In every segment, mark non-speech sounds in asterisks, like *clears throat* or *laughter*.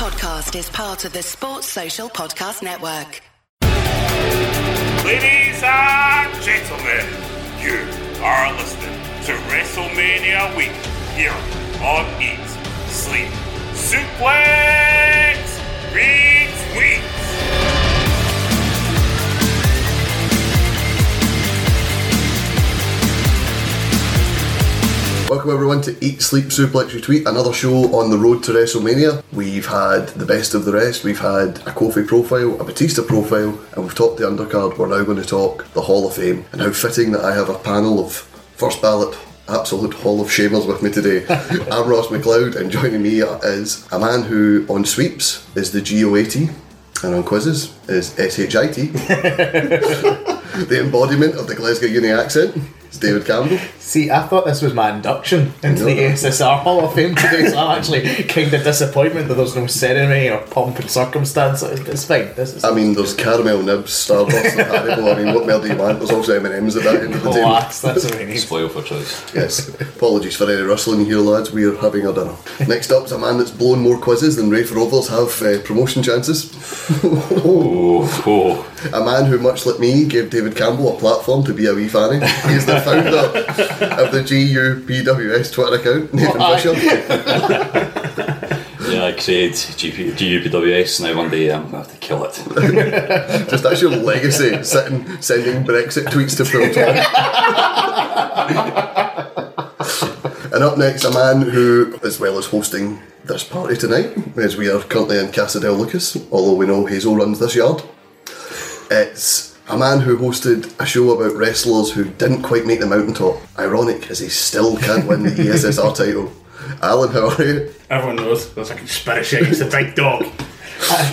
podcast is part of the Sports Social Podcast Network. Ladies and gentlemen, you are listening to WrestleMania Week here on Eat, Sleep, Suplex, Retweets. Welcome everyone to Eat, Sleep, Suplex, Retweet, another show on the road to WrestleMania. We've had the best of the rest. We've had a Kofi profile, a Batista profile, and we've talked the undercard. We're now going to talk the Hall of Fame, and how fitting that I have a panel of first ballot absolute Hall of Shamers with me today. *laughs* I'm Ross McLeod, and joining me is a man who on sweeps is the GO80, and on quizzes is SHIT. *laughs* *laughs* the embodiment of the Glasgow Uni accent. It's David Campbell. See, I thought this was my induction into the No. ESSR Hall of Fame today, so I'm actually kind of disappointed that there's no ceremony or pomp and circumstance. It's it's fine. This is I mean, there's caramel nibs, Starbucks, and Haribo. I mean, what more do you want? There's also M&M's at that end of the table. relax. That's what we need. Spoil for choice. Yes. Apologies for any rustling here, lads. We are having our dinner. Next up is a man that's blown more quizzes than Raith Rovers have uh, promotion chances. Oh, oh. A man who, much like me, gave David Campbell a platform to be a wee fanny. He is the founder of the GUPWS Twitter account, Nathan Well, Fisher. *laughs* Yeah, I created GP, GUPWS. Now one day I'm going to have to kill it. *laughs* Just that's your legacy, sitting, sending Brexit tweets to Phil Tom. *laughs* and up next, a man who, as well as hosting this party tonight, as we are currently in Casadel Lucas, although we know Hazel runs this yard. It's a man who hosted a show about wrestlers who didn't quite make the mountaintop. Ironic, as he still can't win the ESSR title. Alan, how are you? Everyone knows there's a conspiracy against the big dog.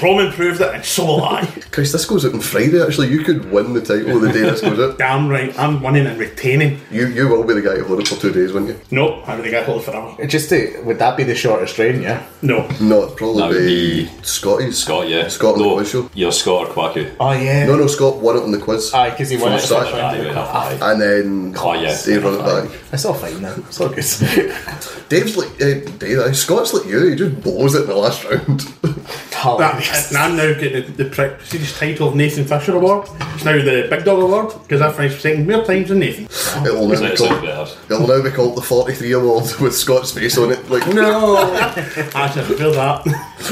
Roman proved it, and so will *laughs* I. Christ, this goes out on Friday. Actually, you could win the title the day this goes out. *laughs* Damn right, I'm winning and retaining. You you will be the guy who hold it for two days, won't you? Nope, I'm the guy hold it forever. Just to, would that be the shortest reign? Yeah. No. No, it'd probably That would be, be Scotty's. Scott, yeah. Scott on the no, quiz show. You're Scott or Quaku. Oh yeah. No, no, Scott won it on the quiz. Aye, because he won it. First so time. I found Aye, and then Oh, yeah. they run it back. It's all fine now. It's all good. Dave's like, uh, Dave, uh, Scott's like you, he just blows it in the last round. *laughs* Hilarious. That, and I'm now getting the, the prestigious title of Nathan Fisher Award. It's now the Big Dog Award because I've finished second more times than Nathan. it'll, now be called, it'll now be called the 43 Award with Scott's face on it. Like, no! Actually, *laughs* I feel that.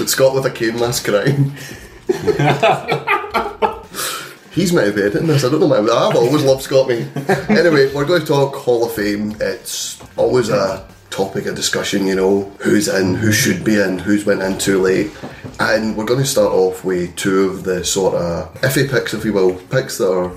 Scott with a Kane mask crying. *laughs* He's meant to be editing this. I don't know. Man. I've always loved Scott. Me. Anyway, we're going to talk Hall of Fame. It's always a topic of discussion. You know, who's in, who should be in, who's went in too late, and we're going to start off with two of the sort of iffy picks, if you will, picks that are.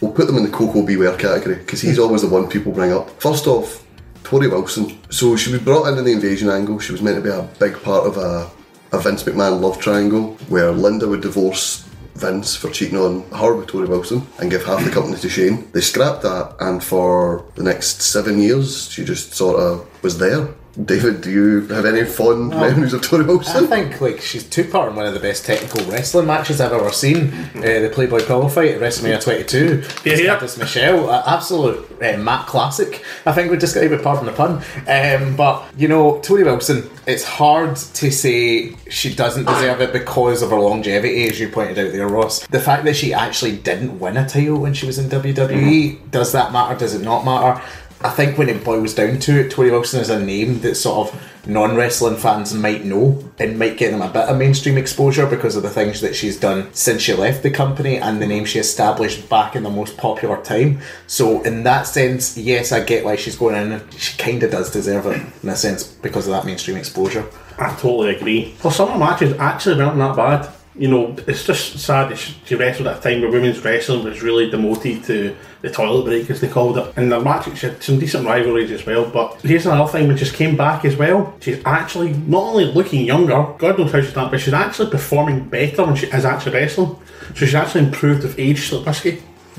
We'll put them in the Koko B. Ware category because he's always the one people bring up. First off, Torrie Wilson. So she was brought in in the invasion angle. She was meant to be a big part of a, a Vince McMahon love triangle where Linda would divorce Vince for cheating on her with Torrie Wilson and give half the company to Shane. They scrapped that, and for the next seven years, she just sort of was there. David, do you have any fond memories of Torrie Wilson? I think like she's took part in one of the best technical wrestling matches I've ever seen. Uh, the Playboy Pillow fight at WrestleMania 22. Yeah, yeah. Candice Michelle, uh, absolute uh, Matt classic. I think we'd describe it. Pardon the pun. Um, but you know, Torrie Wilson. It's hard to say she doesn't deserve it because of her longevity, as you pointed out there, Ross. The fact that she actually didn't win a title when she was in WWE does that matter? Does it not matter? I think when it boils down to it, Torrie Wilson is a name that sort of non wrestling fans might know and might get them a bit of mainstream exposure because of the things that she's done since she left the company and the name she established back in the most popular time. So, in that sense, yes, I get why she's going in. She kind of does deserve it in a sense because of that mainstream exposure. I totally agree. Well, some of the matches, actually weren't that bad. You know, it's just sad that she wrestled at a time where women's wrestling was really demoted to the toilet break, as they called it. And the match, she had some decent rivalries as well. But here's another thing: when she's came back as well, she's actually not only looking younger, God knows how she's done, but she's actually performing better when she is actually wrestling. So she's actually improved with age, Slip.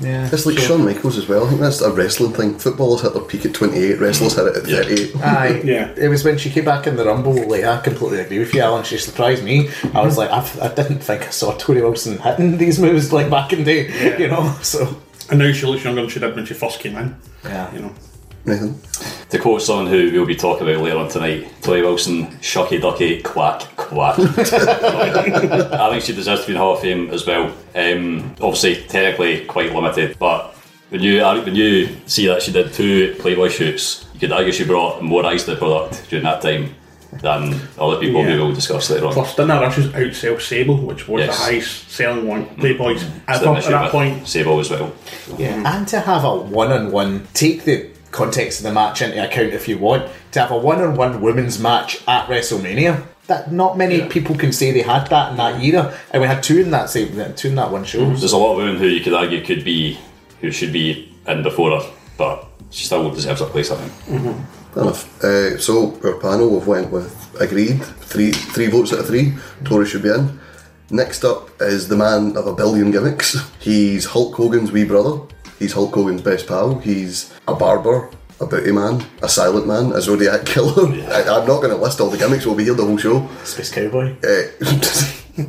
Yeah. It's like Shawn Michaels as well. I think that's a wrestling thing. Footballers hit their peak at 28, wrestlers hit it at 38. Aye, *laughs* Yeah. It was when she came back in the Rumble. Like I completely agree with you, Alan. She surprised me. I was like, I've, I didn't think I saw Torrie Wilson hitting these moves like back in the day. You know, *laughs* so And now she looks younger than she did when she first came in. Yeah. You know. Nathan. To quote someone who we'll be talking about later on tonight, Torrie Wilson, shucky ducky, quack, quack. *laughs* I think she deserves to be in the Hall of Fame as well. Um, obviously, technically quite limited, but when you I when you see that she did two Playboy shoots, you could argue she brought more eyes to the product during that time than other people Yeah. who we'll discuss later on. Plus, didn't her Russia's outsell Sable, which was Yes. the highest selling one, Playboys So ever at that point. Sable as well. Yeah, and to have a one-on-one, take the context of the match into account if you want. To have a one-on-one women's match at WrestleMania, that not many people can say they had that in that era, and we had two in that same, two in that one show. There's a lot of women who you could argue could be, who should be in before her, but she still deserves a place, I think. Fair enough. Uh, so our panel have went with agreed three three votes out of three. Torrie should be in. Next up is the man of a billion gimmicks. He's Hulk Hogan's wee brother. He's Hulk Hogan's best pal. He's a barber, a booty man, a silent man, a zodiac killer. I, I'm not going to list all the gimmicks. We'll be here the whole show. Space Cowboy. Uh, *laughs*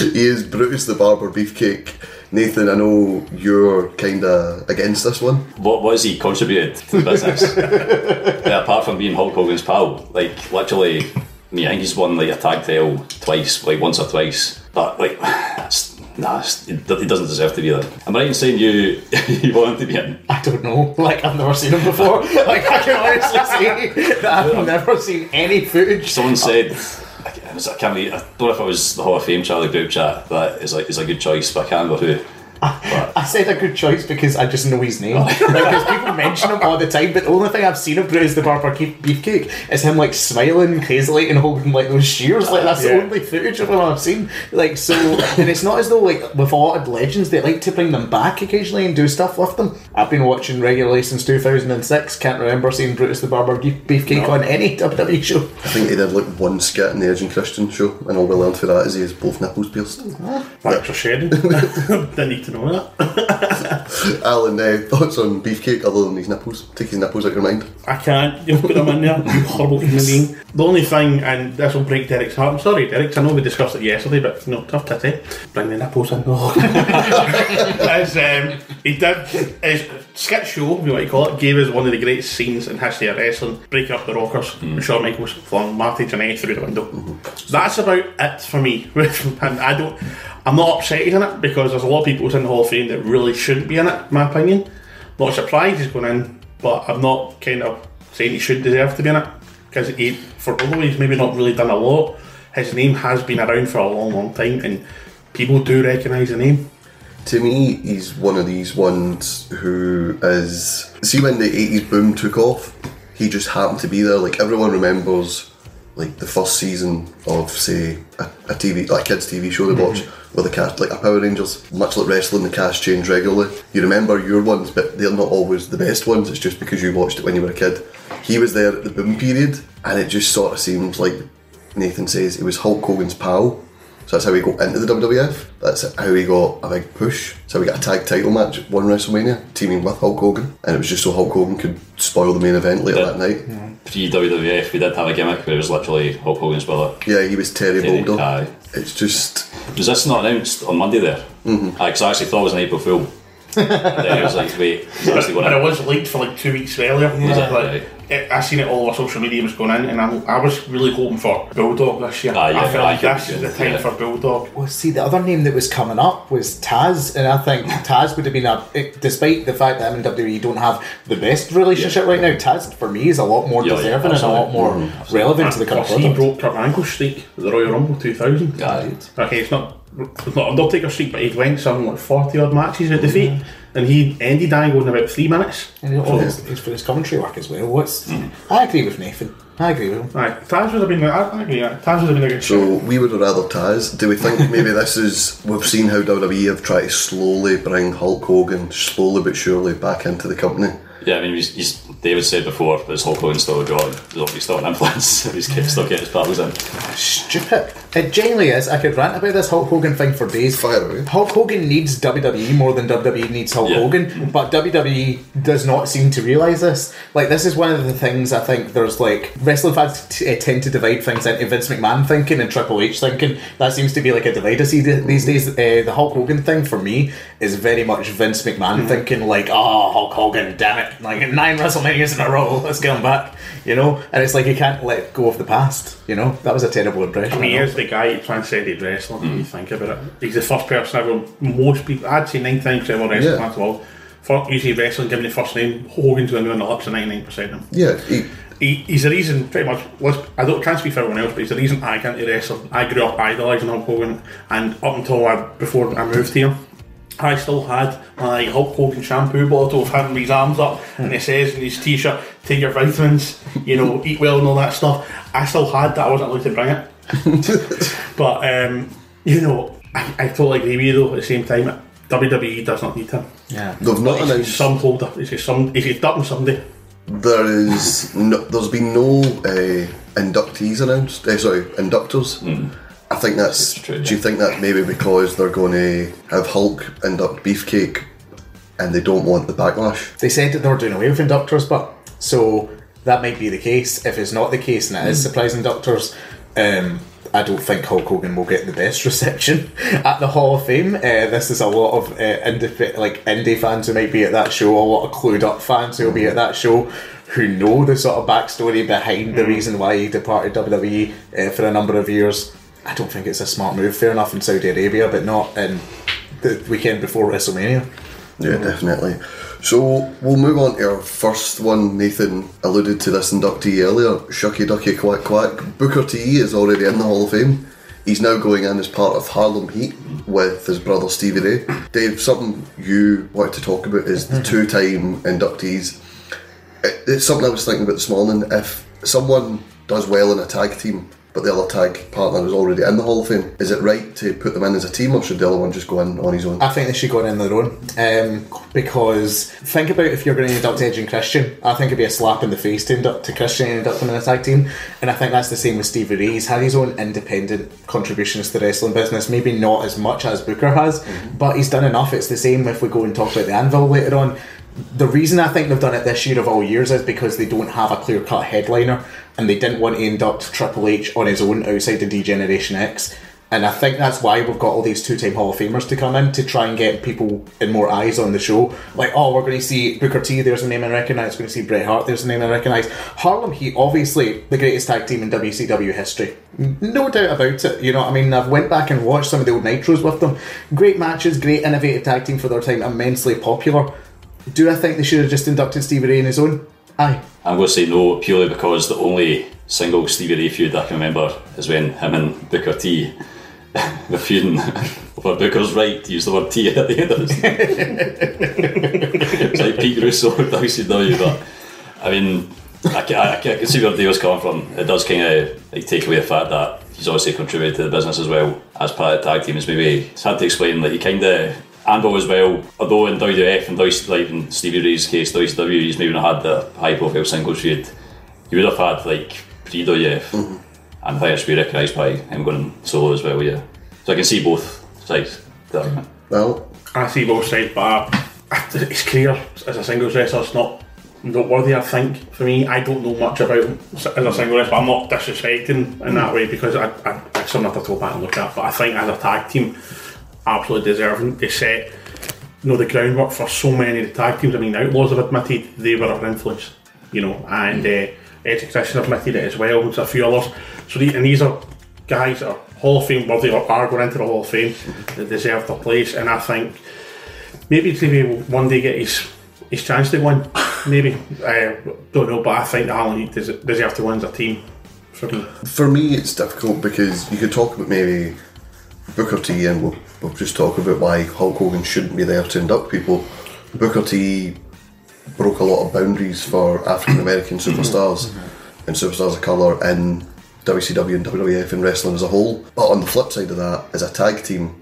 he is Brutus the Barber Beefcake. Nathan, I know you're kind of against this one. What what has he contributed to the business? *laughs* yeah, apart from being Hulk Hogan's pal, like literally, I mean, I think he's won like a tag title twice, like once or twice. But like, that's nah, it's- he doesn't deserve to be there. Am I right in saying you *laughs* you want him to be in? I don't know. Like I've never seen him before. *laughs* like I can honestly say that I've never seen any footage. Someone said. I can't- I I don't know if it was the Hall of Fame Charlie group chat that is like is a good choice, but I can't remember who. *laughs* I said a good choice because I just know his name. like, because people mention him all the time, but the only thing I've seen of Bruce the Barber Beefcake is him like smiling crazily and holding like those shears. Like that's the only footage of him I've seen. Like so, and it's not as though like with a lot of legends they like to bring them back occasionally and do stuff with them. I've been watching regularly since 2006. Can't remember seeing Brutus the Barber Beef- Beefcake on any WWE show. I think he did like one skit in the Edge and Christian show, and all we learned for that is he has both nipples pierced. Thanks for sharing. Didn't need to know that. Alan, uh, thoughts on Beefcake other than his nipples? Take his nipples out your mind. I can't. You put them in there. You horrible human being. The only thing, and this will break Derek's heart. I'm sorry, Derek. I know we discussed it yesterday, but no, tough titty. Bring the nipples in. No. *laughs* As um, he did, his skit show, you want to call it, gave us one of the great scenes in history of wrestling, breaking up the Rockers. Shawn Michaels flung Marty Jannetty through the window. That's about it for me. *laughs* and I don't. I'm not upset in it because there's a lot of people in the Hall of Fame that really shouldn't be in it, in my opinion. Not surprised he's going in, but I'm not kind of saying he should deserve to be in it because he, for although he's maybe not really done a lot, his name has been around for a long, long time, and people do recognise the name. To me, he's one of these ones who is. See, when the 80s boom took off, he just happened to be there. Like, everyone remembers, like, the first season of, say, a, a TV, like a kids' TV show they watch, mm-hmm. where the cast, like a Power Rangers, much like wrestling, the cast change regularly. You remember your ones, but they're not always the best ones. It's just because you watched it when you were a kid. He was there at the boom period, and it just sort of seems like Nathan says he was Hulk Hogan's pal. So that's how he got into the WWF. That's how he got a big push. So we got a tag title match one WrestleMania, teaming with Hulk Hogan, and it was just so Hulk Hogan could spoil the main event later that night. Pre WWF, we did have a gimmick where it was literally Hulk Hogan's brother. Yeah, he was Terry Terry, Boulder. aye. It's just Was this not announced on Monday there? Mm-hmm. Because I actually thought it was an April Fool. And then I was like, wait, is it actually But going it was leaked for like two weeks earlier. it? Like, Right. it, I seen it all over social media was going in, and I, I was really hoping for Bulldog this year. Ah, yeah, I felt I like could this be is the time yeah. for Bulldog. Well, see, the other name that was coming up was Taz, and I think Taz would have been a. it- Despite the fact that WWE don't have the best relationship right now, Taz for me is a lot more Yeah, yeah, deserving and a lot more relevant to the current he broke Kurt Angle's streak at the Royal Rumble 2000. Aye. Okay, it's not it's not Undertaker streak, but he'd went something like 40 odd matches at defeat, Mm-hmm. and he ended Angle in about three minutes. And you know, it's, it's for his commentary work as well. What's I agree with Nathan. I agree with him. Right, Taz would have been. I, I agree. yeah, Taz would have been a good show. so we would have rather Taz. Do we think maybe this is we've seen how WWE have tried to slowly bring Hulk Hogan slowly but surely back into the company. Yeah, I mean, he's, he's, David said before, there's Hulk Hogan still got, there's obviously still an *laughs* influence. he's kept, still getting his battles in. Stupid. It genuinely is. I could rant about this Hulk Hogan thing for days. Fire away. Hulk Hogan needs WWE more than WWE needs Hulk Yeah. Hogan, but WWE does not seem to realize this. Like, this is one of the things I think there's like wrestling fans t- uh, tend to divide things into Vince McMahon thinking and Triple H thinking. That seems to be like a divide I see th- these days. Uh, the Hulk Hogan thing for me is very much Vince McMahon thinking, like, oh, Hulk Hogan, damn it, like nine WrestleManias in a row, let's get him back, you know? And it's like you can't let go of the past, you know? That was a terrible impression. I mean, I know. here's the guy who transcended wrestling. When you mm. think about it, he's the first person ever. Most people, I'd say nine of all wrestling Yeah. fans will. For usually wrestling, given the first name, Hogan's going to be on the lips of ninety nine percent of them. Yeah, he, He, he's the reason, pretty much. I don't can't speak for everyone else, but he's the reason I got into wrestling. I grew up idolising Hulk Hogan, and up until I, before I moved here. I still had my Hulk Hogan shampoo bottle of him with his arms up hmm. and it says in his t-shirt, take your vitamins, you know, eat well and all that stuff. I still had that, I wasn't allowed to bring it. *laughs* but, um, you know, I, I totally agree with you though, at the same time, WWE does not need him. yeah. they've not He's announced. some holder, Is just some, Is he's dumping somebody. There is no, there's been no uh, inductees announced. Uh, sorry, inductors. I think that's. It's true, do you think that maybe because they're going to have Hulk induct Beefcake, and they don't want the backlash? They said that they were doing away with inductors, but so that might be the case. If it's not the case and it is surprising, inductors, um, I don't think Hulk Hogan will get the best reception *laughs* at the Hall of Fame. Uh, this is a lot of uh, indie, like indie fans who might be at that show, a lot of clued up fans who will be at that show. Who know the sort of backstory behind the reason why he departed WWE uh, for a number of years? I don't think it's a smart move. Fair enough in Saudi Arabia, but not in the weekend before WrestleMania. Yeah, definitely. So we'll move on to our first one. Nathan alluded to this inductee earlier. Shucky Ducky Quack Quack. Booker T is already in the Hall of Fame. He's now going in as part of Harlem Heat with his brother Stevie Ray. Dave, something you wanted to talk about is the mm-hmm. two-time inductees. It- It's something I was thinking about this morning. If someone does well in a tag team, but the other tag partner is already in the Hall of Fame, is it right to put them in as a team, or should the other one just go in on his own? I think they should go in on their own. Um, because think about if you're going to induct Edge and Christian, I think it'd be a slap in the face to induct to Christian and induct him in a tag team. And I think that's the same with Stevie Ray. He's had his own independent contributions to the wrestling business, maybe not as much as Booker has, but he's done enough. It's the same if we go and talk about the Anvil later on. The reason I think they've done it this year of all years is because they don't have a clear cut headliner and they didn't want to induct Triple H on his own outside of D Generation X. And I think that's why we've got all these two time Hall of Famers to come in to try and get people and more eyes on the show. Like, oh, we're going to see Booker T, there's a name I recognise. We're going to see Bret Hart, there's a name I recognise. Harlem Heat, obviously, the greatest tag team in WCW history. No doubt about it. You know, I mean, I've went back and watched some of the old Nitros with them. Great matches, great innovative tag team for their time, immensely popular. Do I think they should have just inducted Stevie Ray in his own? Aye. I'm going to say no purely because the only single Stevie Ray feud I can remember is when him and Booker T *laughs* were feuding *laughs* over Booker's right to use the word T at the end of it. *laughs* it's like Pete Russo with WCW, but I mean, I can, I, can, see where Dale's coming from. It does kind of like take away the fact that he's obviously contributed to the business as well as part of the tag team. Is maybe it's hard to explain. Like he kind of Anvil as well. Although in WWF and WC, like in Stevie Ray's case, WCW, he's maybe not had the high profile singles feud. You would have had like pre WWF, and I think it should be recognised by him going solo as well. Yeah, so I can see both sides. of the argument. Well, I see both sides, but uh, his career as a singles wrestler is not noteworthy. I think for me, I don't know much about him as a single wrestler. But I'm not disrespecting in that way because I, I, it's something I have to go back and look at. But I think as a tag team, absolutely deserving. They set you know the groundwork for so many of the tag teams. I mean, the Outlaws have admitted they were of influence, you know, and uh, Edge and Christian admitted it as well. And a few others. So the, and these are guys that are Hall of Fame worthy or are going into the Hall of Fame that deserve their place. And I think maybe Stevie will one day get his his chance to win. Maybe I *laughs* don't know, but I think Harlem Heat des- deserve to win as a team for me. for me, it's difficult because you could talk about maybe Booker T, and we'll, we'll just talk about why Hulk Hogan shouldn't be there to induct people. Booker T broke a lot of boundaries for African American superstars and superstars of colour in WCW and WWF and wrestling as a whole. But on the flip side of that, as a tag team,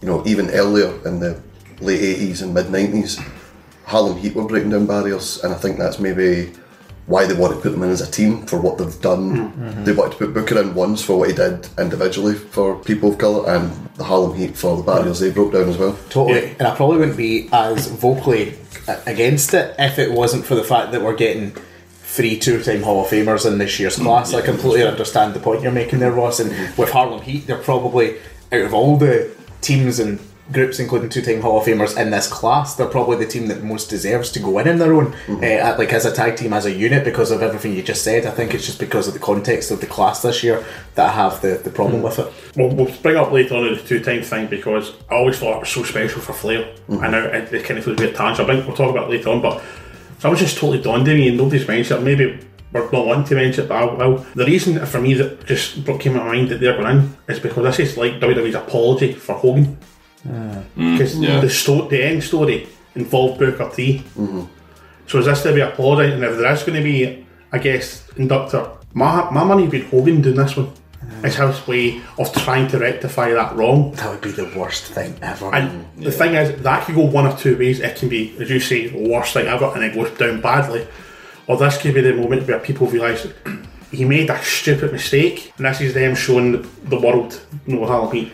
you know, even earlier in the late 80s and mid 90s, Harlem Heat were breaking down barriers, and I think that's maybe why they want to put them in as a team for what they've done. Mm-hmm. They wanted to put Booker in once for what he did individually for people of colour, and the Harlem Heat for the barriers they broke down as well. Totally. Yeah. And I probably wouldn't be as vocally against it if it wasn't for the fact that we're getting three two-time Hall of Famers in this year's class. I completely understand the point you're making there, Ross. And mm-hmm. with Harlem Heat, they're probably out of all the teams and groups, including two-time Hall of Famers in this class, they're probably the team that most deserves to go in in their own, uh, like as a tag team, as a unit, because of everything you just said. I think it's just because of the context of the class this year that I have the, the problem mm. with it. We'll, we'll bring up later on the two time thing because I always thought it was so special for Flair. Mm-hmm. I know it, it kind of feels a bit tangent. I think we'll talk about it later on, but that was just totally dawned on me and nobody's mentioned it. Maybe we're not wanting to mention it, but I will. The reason for me that just came to my mind that they're going in is because this is like WWE's apology for Hogan. Ah. Because yeah. the, sto- the end story involved Booker T. Mm-hmm. So is this to be a apologising? And if there is going to be I guess, inductor, my, my money would be Hogan doing this one. It's his way of trying to rectify that wrong. That would be the worst thing ever. And the thing is, that could go one of two ways. It can be, as you say, the worst thing ever, and it goes down badly. Or this could be the moment where people realise *clears throat* he made a stupid mistake, and this is them showing the, the world, no Harlem Heat,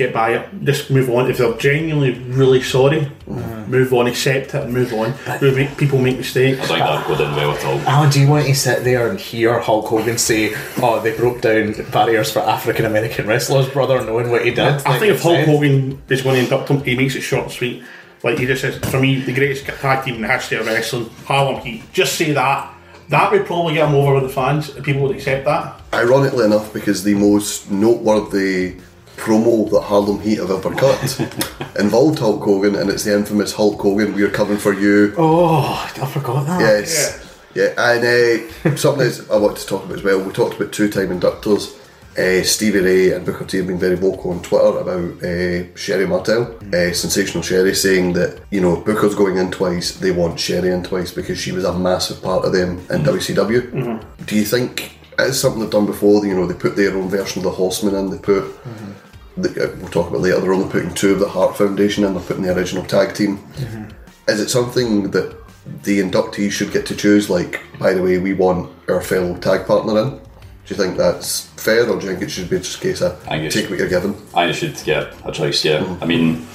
get by it, just move on. If they're genuinely really sorry, mm. move on, accept it, and move on. We make, people make mistakes. I think that would go down well at all. Alan, do you want to sit there and hear Hulk Hogan say, "Oh, they broke down barriers for African American wrestlers, brother," knowing what he did? I like think if Hulk said? Hogan is going to induct him, he makes it short and sweet. Like he just says, for me, the greatest tag team in the history of wrestling, Harlem Heat. Just say that. That would probably get him over with the fans. People would accept that. Ironically enough, because the most noteworthy promo that Harlem Heat have ever cut *laughs* involved Hulk Hogan, and it's the infamous Hulk Hogan, we're coming for you. Oh, I forgot that. Yes. Yeah, and uh, something that I want to talk about as well. We talked about two-time inductors. Uh, Stevie Ray and Booker T have been very vocal on Twitter about uh, Sherri Martel, uh, sensational Sherri, saying that you know Booker's going in twice. They want Sherri in twice because she was a massive part of them in WCW. Do you think it's something they've done before? You know, they put their own version of the Horseman in. They put. Uh, Uh, we'll talk about later. They're only putting two of the Heart Foundation in. They're putting the original tag team. Mm-hmm. Is it something that the inductees should get to choose? Like, by the way, we want our fellow tag partner in. Do you think that's fair, or do you think it should be just a case of I think it take should- what you're given? I should get a choice, yeah. Mm-hmm. I mean,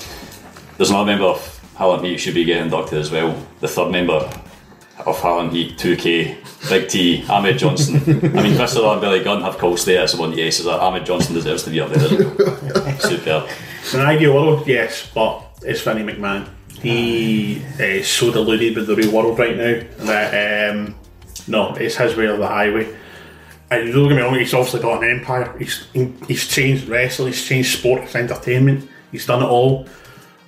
there's another member of Harlem Heat should be getting inducted as well. The third member of Harlem Heat, 2K, Big T, Ahmed Johnson. I mean, Chris and Billy Gunn have call there, of one yes, so that Ahmed Johnson deserves to be up there. *laughs* Superb. In an ideal world, yes, but it's Vinnie McMahon. He is so deluded with the real world right now that um, no, it's his way or the highway. And don't get me wrong, he's obviously got an empire. He's he's changed wrestling, he's changed sports, entertainment. He's done it all.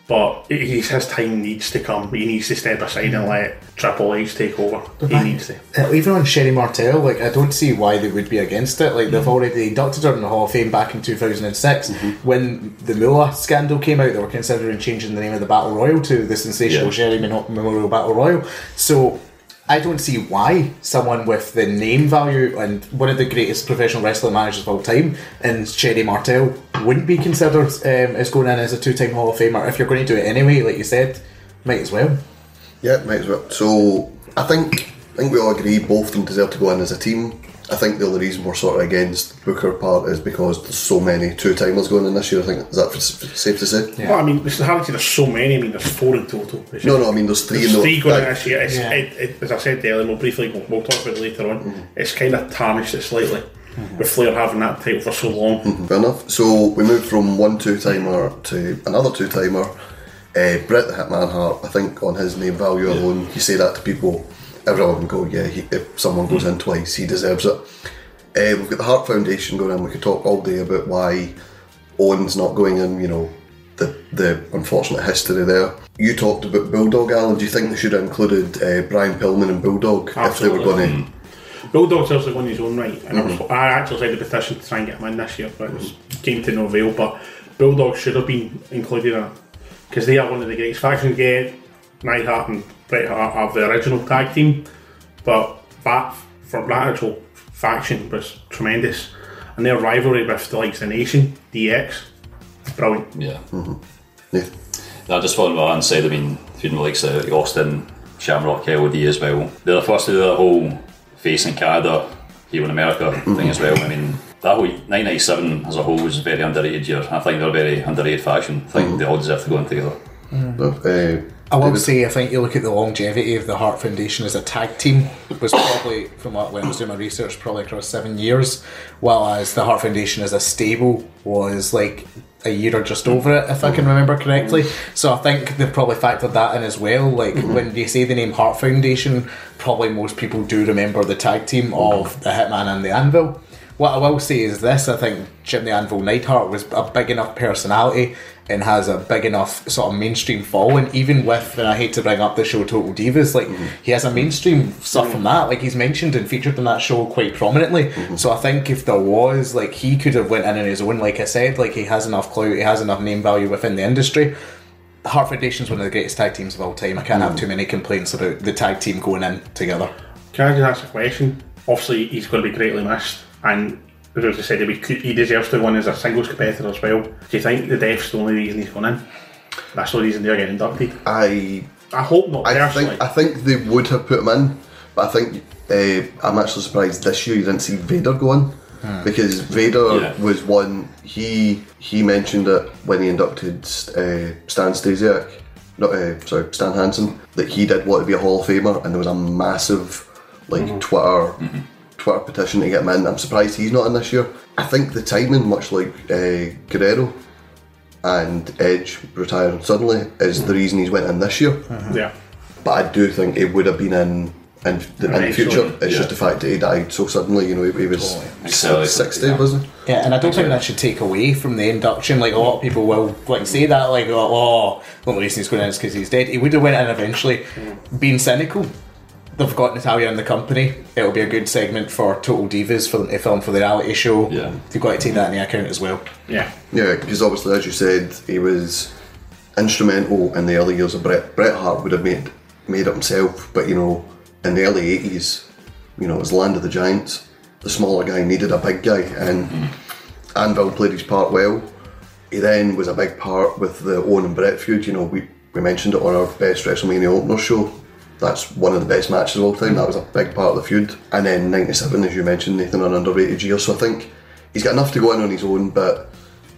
But his time needs to come. He needs to step aside and hmm. let Triple H take over. He needs to. Uh, even on Sherri Martel, like I don't see why they would be against it. Like they've hmm. already inducted her in the Hall of Fame back in 2006. Mm-hmm. When the Moolah scandal came out, they were considering changing the name of the Battle Royal to the Sensational Yeah. Sherri Memo- Memorial Battle Royal. So I don't see why someone with the name value and one of the greatest professional wrestling managers of all time, and Sherri Martel, wouldn't be considered um, as going in as a two-time Hall of Famer. If you're going to do it anyway, like you said, might as well. Yeah, might as well. So I think I think we all agree both of them deserve to go in as a team. I think the only reason we're sort of against Booker part is because there's so many two timers going in this year. I think is that f- f- safe to say? Well, I mean, it's hard to say there's so many. I mean, there's four in total. It's No, no. I mean, there's three There's in the three going in this year. It's, Yeah. it, it, as I said earlier, we'll briefly we'll, we'll talk about it later on. Mm-hmm. It's kind of tarnished it slightly mm-hmm. with Flair having that title for so long. Mm-hmm. Fair enough. So we moved from one two timer to another two timer. Uh, Bret the Hitman Hart, I think on his name value alone, you say that to people, everyone would go, yeah, he, if someone goes in twice, he deserves it. Uh, we've got the Heart Foundation going in, we could talk all day about why Owen's not going in, you know, the, the unfortunate history there. You talked about Bulldog, Alan. Do you think they should have included uh, Brian Pillman and Bulldog if they were Absolutely. going to? Bulldog's obviously won his own right, and I, was, I actually signed a petition to try and get him in this year, but it was, came to no avail. But Bulldog should have been included in it because they are one of the greatest factions. Yeah, Neidhart and Bret Hart are the original tag team, but that for that actual faction was tremendous, and their rivalry with the likes of the Nation, DX, brilliant. Yeah. mm-hmm. Yeah. Now, just following what Alan said, I mean, feeding the likes of Austin, Shamrock, LOD as well. They're the first to do that whole face in Canada, here in America thing as well. I mean, that whole 997 as a whole was a very underrated year. I think they're a very underrated faction. I think they all deserve to go in together. Uh, I will David? say, I think you look at the longevity of the Heart Foundation as a tag team was probably, from what when I was doing my research, probably across seven years, whereas the Heart Foundation as a stable was like a year or just over it, if I can remember correctly. So I think they've probably factored that in as well. Like mm-hmm. when you say the name Heart Foundation, probably most people do remember the tag team of the Hitman and the Anvil. What I will say is this: I think Jim the Anvil Neidhart was a big enough personality and has a big enough sort of mainstream following. Even with, and I hate to bring up the show Total Divas, like mm-hmm. he has a mainstream stuff from mm-hmm. that. Like he's mentioned and featured in that show quite prominently. Mm-hmm. So I think if there was, like, he could have went in on his own. Like I said, like he has enough clout, he has enough name value within the industry. The Heart Foundation is one of the greatest tag teams of all time. I can't have too many complaints about the tag team going in together. Can I just ask a question? Obviously, he's going to be greatly missed, and as I said, he, deserves to win as a singles competitor as well. Do you think the death's the only reason he's going in? That's the reason they're getting inducted. I I hope not I personally. think I think they would have put him in, but I think uh, I'm actually surprised this year you didn't see Vader go in because Vader Yeah. was one he he mentioned it when he inducted uh, Stan Stasiak, not uh, sorry Stan Hansen, that he did want to be a Hall of Famer, and there was a massive like Twitter. Twitter petition to get him in. I'm surprised he's not in this year. I think the timing, much like uh, Guerrero and Edge retiring suddenly, is the reason he's went in this year yeah. but I do think it would have been in in the, in the future. so- it's yeah. just the fact that he died so suddenly. You know, he, he was Exactly. sixty, wasn't he? Yeah, and I don't think that should take away from the induction. Like a lot of people will like say that, like, oh, the only reason he's going in is because he's dead. He would have went in eventually. Being cynical, they've got Natalya in the company. It'll be a good segment for Total Divas for them to film for the reality show. Yeah. they've got to take that into account as well. Yeah. Yeah, because obviously, as you said, he was instrumental in the early years of Bret. Bret Hart would have made made it himself, but you know, in the early eighties, you know, it was Land of the Giants. The smaller guy needed a big guy, and mm-hmm. Anvil played his part well. He then was a big part with the Owen and Bret feud. You know, we, we mentioned it on our best WrestleMania opener show. That's one of the best matches of all time. That was a big part of the feud. And then '97, as you mentioned, Nathan, an underrated year. So I think he's got enough to go in on his own, but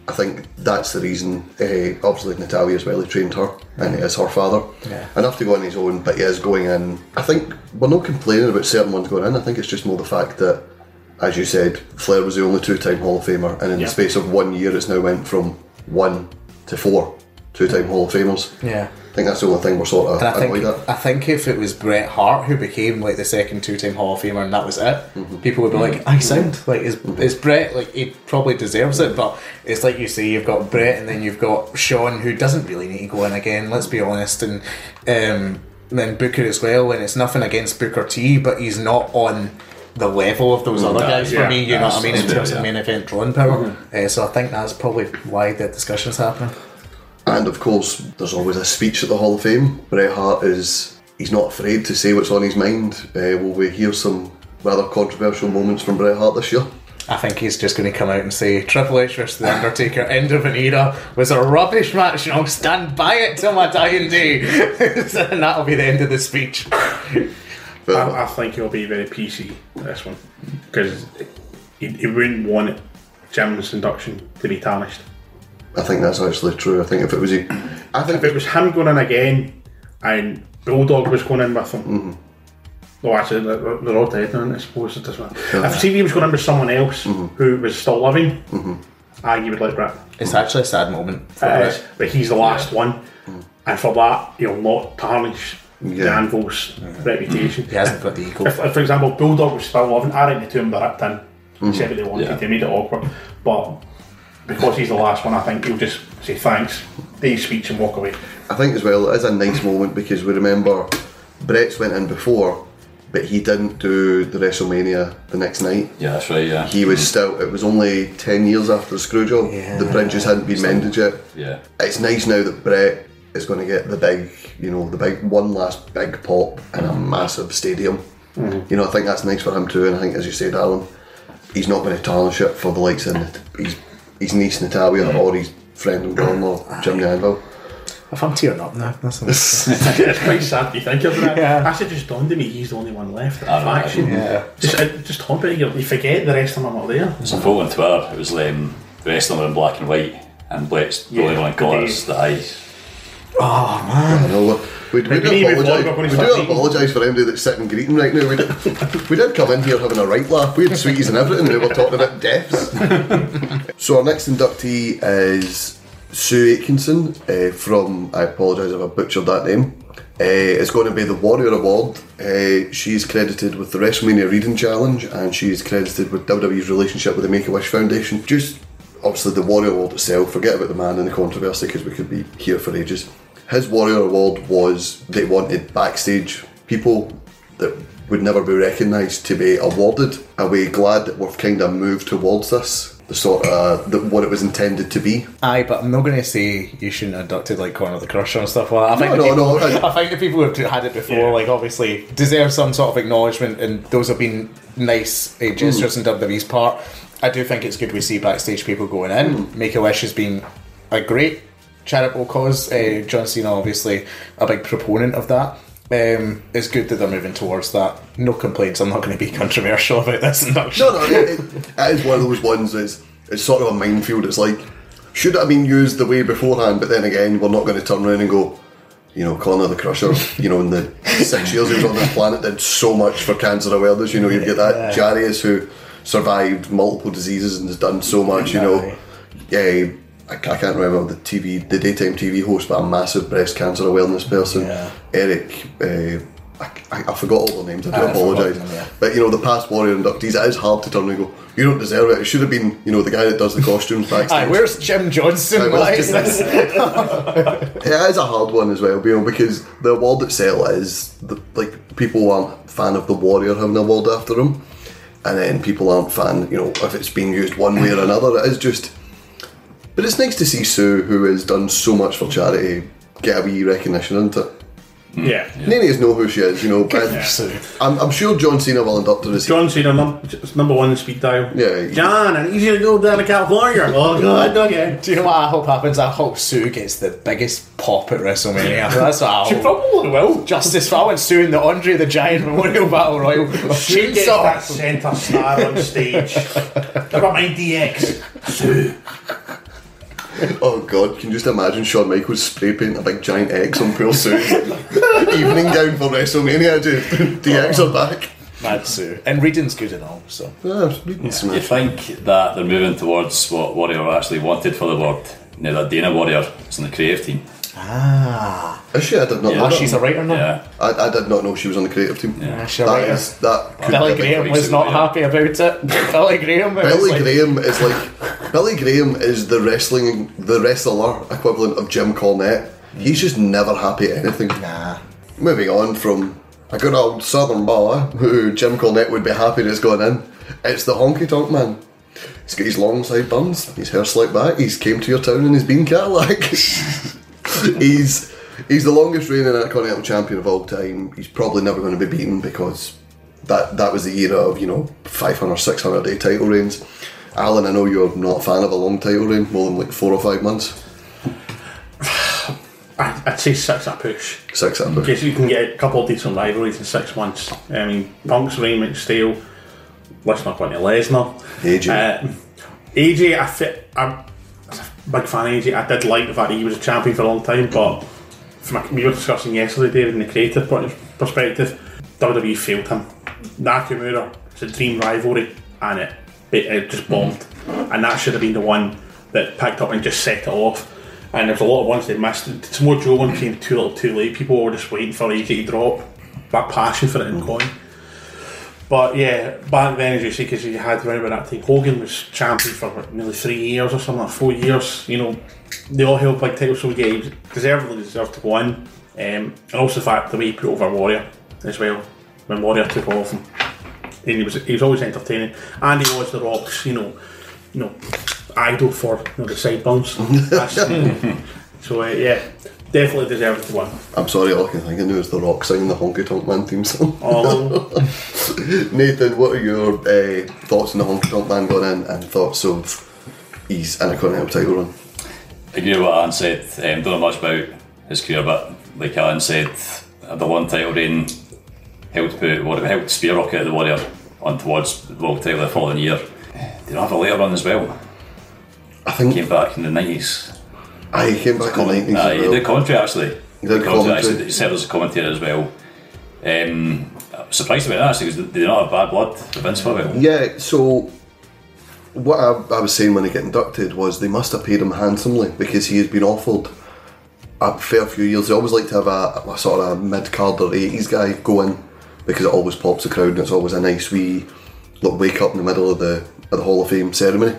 I think that's the reason. Uh, obviously, Natalya as well. He trained her, and he is her father. Yeah. Enough to go on his own, but he is going in. I think we're not complaining about certain ones going in. I think it's just more the fact that, as you said, Flair was the only two-time Hall of Famer, and in Yeah. the space of one year, it's now went from one to four two-time Hall of Famers. Yeah. I think that's the only thing we're sort of I think. I think if it was Bret Hart who became like the second two-time Hall of Famer and that was it, mm-hmm. people would be like, "I mm-hmm. sound like is mm-hmm. is Bret like he probably deserves it." But it's like you say, you've got Bret and then you've got Shawn who doesn't really need to go in again. Let's be honest, and um, then Booker as well. And it's nothing against Booker T, but he's not on the level of those mm, other guys for yeah, me. You know what I mean in terms of main event drawing power. Uh, so I think that's probably why the discussion's happening. And of course, there's always a speech at the Hall of Fame. Bret Hart is, he's not afraid to say what's on his mind. Uh, will we hear some rather controversial moments from Bret Hart this year? I think he's just going to come out and say Triple H versus The Undertaker, end of an era, was a rubbish match and I'll stand by it till my dying day. *laughs* and that'll be the end of the speech. I, I think he'll be very PC this one because he, he wouldn't want Jim's induction to be tarnished. I think that's actually true. I think if it was, a, I think If it was him going in again and Bulldog was going in with him, Mm-hmm. well, actually, they're, they're all dead now, I suppose. It doesn't matter. If CV was going in with someone else Mm-hmm. who was still living, I, you would like Bret. It's actually a sad moment for It Bret. is, but he's the last one, and for that, he'll not tarnish the Yeah. Reputation. He hasn't got the ego. If, if, for example, Bulldog was still living, I think the two of them were ripped in, said what they wanted, Yeah. they made it awkward. But because he's the last one, I think he'll just say thanks, do his speech, and walk away. I think as well it is a nice moment because we remember Bret's went in before, but he didn't do the WrestleMania the next night. Yeah, that's right. Yeah, He was still. It was only ten years after the screw job. Yeah. The bridges hadn't been mended yet. yeah. It's nice now that Bret is going to get the big, you know, the big one last big pop in a massive stadium. Mm-hmm. You know, I think that's nice for him too. And I think, as you said, Alan, he's not going to tarnish it for the likes of Nat- his, his niece Natalya or his friend and brother-in-law Jim the Anvil. If I'm tearing up now, that's *laughs* all. it's quite sad to think of that. Yeah. Actually, just dawned on me he's the only one left in I the know, faction. yeah. Just, it just haunted you. You forget the rest of them are not there. Some folk on Twitter, it was um, the rest of them in black and white, and Blake's the only Yeah, one in the colours that I. I know. We, we, do we need to move apologise. forward, we're going to do apologise for anybody that's sitting greeting right now. We did, we did come in here having a right laugh. We had sweeties and everything. and We were talking about deaths. *laughs* so our next inductee is Sue Atkinson uh, from. I apologise if I butchered that name. Uh, it's going to be the Warrior Award. Uh, she's credited with the WrestleMania Reading Challenge, and she's credited with WWE's relationship with the Make a Wish Foundation. Just obviously the Warrior Award itself. Forget about the man and the controversy because we could be here for ages. His Warrior Award was they wanted backstage people that would never be recognised to be awarded. Are we glad that we've kind of moved towards this? The sort of the, what it was intended to be. Aye, but I'm not going to say you shouldn't have inducted like Connor the Crusher and stuff like that. I think, No, the no, people, no, I- *laughs* I think the people who've had it before, Yeah. like obviously, deserve some sort of acknowledgement, and those have been nice uh, gestures on WWE's part. I do think it's good we see backstage people going in. Hmm. Make a Wish has been a great charitable cause. Uh, John Cena, obviously, a big proponent of that. Um, it's good that they're moving towards that. No complaints. I'm not going to be *laughs* controversial about this *laughs* induction. No, no, it, it, it is one of those ones that's it's sort of a minefield. It's like, should it have been used the way beforehand? But then again, we're not going to turn around and go, you know, Connor the Crusher, you know, in the six years he was on this planet, did so much for cancer awareness. You know, you get that Jarrius who survived multiple diseases and has done so much, you know. Yeah, I, I can't remember the TV, the daytime TV host, but a massive breast cancer awareness person. Yeah. Eric, uh, I, I, I forgot all their names, I do apologise. yeah. But you know, the past Warrior inductees, it is hard to turn and go, you don't deserve it. It should have been, you know, the guy that does the costumes *laughs* backstage. Aye, where's Jim Johnston? Where's Why is Jim- this? *laughs* it is a hard one as well, you know, because the award itself is the, like people aren't fan of the Warrior having an award after him, and then people aren't fan, you know, if it's being used one way or another. It is just, but it's nice to see Sue, who has done so much for charity, get a wee recognition, isn't it? Hmm. Yeah. None of us know who she is, you know. But Sue. I'm, I'm sure John Cena will induct her as John Cena, num- number one in speed dial. Yeah. John, I need you to go down to California. Oh, God, okay. Do you know what I hope happens? I hope Sue gets the biggest pop at WrestleMania. That's what I hope. She probably will. Justice for I want Sue in the Andre the Giant Memorial Battle Royal. She gets that centre star on stage. Never mind DX. *laughs* Oh god, can you just imagine Shawn Michaels spray paint a big giant X on poor Sue's *laughs* evening gown for WrestleMania? Dude, DX are back. Mad Sue. And Reading's good and all, so. Ah, reading some- You think that they're moving towards what Warrior actually wanted for the award? Now that Dana Warrior is on the creative team. Ah. Is she? I did not Yeah. know. Oh, that. she's a writer now? Yeah. I, I did not know she was on the creative team. Yeah. she's a That writer. is that. could Billy be- Graham was ago, not yeah. happy about it. *laughs* Billy Graham was Billy like, Graham is like Billy Graham is the wrestling the wrestler equivalent of Jim Cornette. He's just never happy at anything. Nah. Moving on from a good old southern boy who Jim Cornette would be happy that's gone in. It's the honky tonk man. He's got his long sideburns, his hair slicked back, he's came to your town in his bean Cadillac. *laughs* *laughs* he's he's the longest reigning Intercontinental Champion of all time. He's probably never going to be beaten because that that was the era of, you know, 500, 600 day title reigns. Alan, I know you're not a fan of a long title reign, more than like four or five months. I- I'd say six a push. Six, I Because you can get a couple of decent rivalries in six months. I mean, Punk's reign went stale. Let's not go into Lesnar. AJ. Uh, AJ, I a big fan of AJ. I did like the fact that he was a champion for a long time, but from a, we were discussing yesterday, David, in the creative perspective, WWE failed him. Nakamura, it's a dream rivalry, and it, it, it just bombed. And that should have been the one that picked up and just set it off. And there's a lot of ones they missed. It's more Joe one came too little too late. People were just waiting for AJ to drop. That passion for it in going. But yeah, back then, as you see, because you had around about that time, Hogan was champion for what, nearly three years or something, like four years. You know, they all held big titles, so yeah, he deservedly deserved to go in. Um, and also the fact the way he put over Warrior as well, when Warrior took off him. And he was he was always entertaining, and he was the Rock's, you know, you know, idol for you know, the sideburns. *laughs* So uh, yeah, definitely deserves to win. I'm sorry, all I can think of now is The Rock singing the Honky Tonk Man theme song. Oh, *laughs* Nathan, what are your uh, thoughts on the Honky Tonk Man going in and thoughts of his Intercontinental title run? agree with what Anne said. Um, don't know much about his career, but like Alan said, the one title reign helped put what helped spear rocket the Warrior on towards the world title the following year. Did not have a later run as well. I think Came back in the nineties. I came back in the. He did commentary actually. He did commentary. Actually, he served as a commentator as well. Um, I'm surprised about that actually because they did not have bad blood with Vince for while. Yeah, so what I, I was saying when he got inducted was they must have paid him handsomely because he has been offered a fair few years. They always like to have a, a sort of mid card or 80s guy go in because it always pops the crowd and it's always a nice wee look, wake up in the middle of the, of the Hall of Fame ceremony.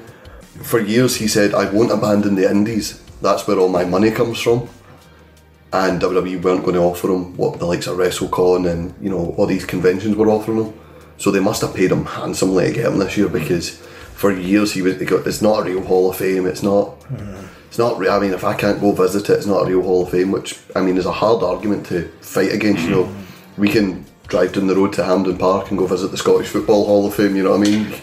For years he said, I won't abandon the Indies. That's where all my money comes from. And WWE weren't going to offer him what the likes of WrestleCon and you know all these conventions were offering him. So they must have paid him handsomely to get him this year because for years he was. It's not a real Hall of Fame. It's not. It's not. I mean, if I can't go visit it, it's not a real Hall of Fame. Which I mean is a hard argument to fight against. You know, mm-hmm. we can drive down the road to Hampden Park and go visit the Scottish Football Hall of Fame. You know what I mean?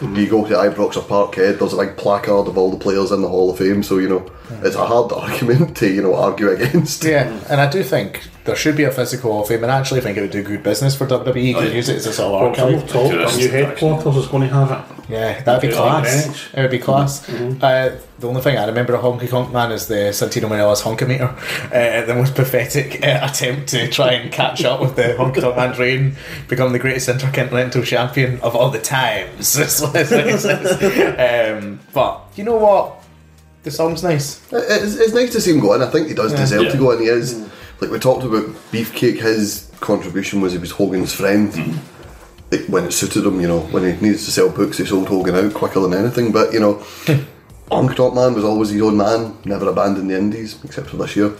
You go to Ibrox or Parkhead, there's a big placard of all the players in the Hall of Fame. So you know, it's a hard *laughs* argument to you know argue against. Yeah, and I do think there should be a physical Hall of Fame, and I actually think it would do good business for WWE. You could use it as a sort of archive. have talked, new headquarters is going to have it. Yeah, that'd be Yeah, class. bench. It would be class. Uh, the only thing I remember of Honky Tonk Man is the Santino Marella's Honkometer, uh, the most pathetic uh, attempt to try and catch up with the Honky Tonk Man reign, become the greatest intercontinental champion of all the times. *laughs* That's what um, but you know what? The song's nice. It's, it's nice to see him go in. I think he does deserve Yeah. to go in. He is. Like we talked about Beefcake, his contribution was he was Hogan's friend. It- when it suited him, you know, when he needed to sell books, he sold Hogan out quicker than anything. But, you know, *laughs* Honky Tonk Man was always his own man, never abandoned the Indies, except for this year.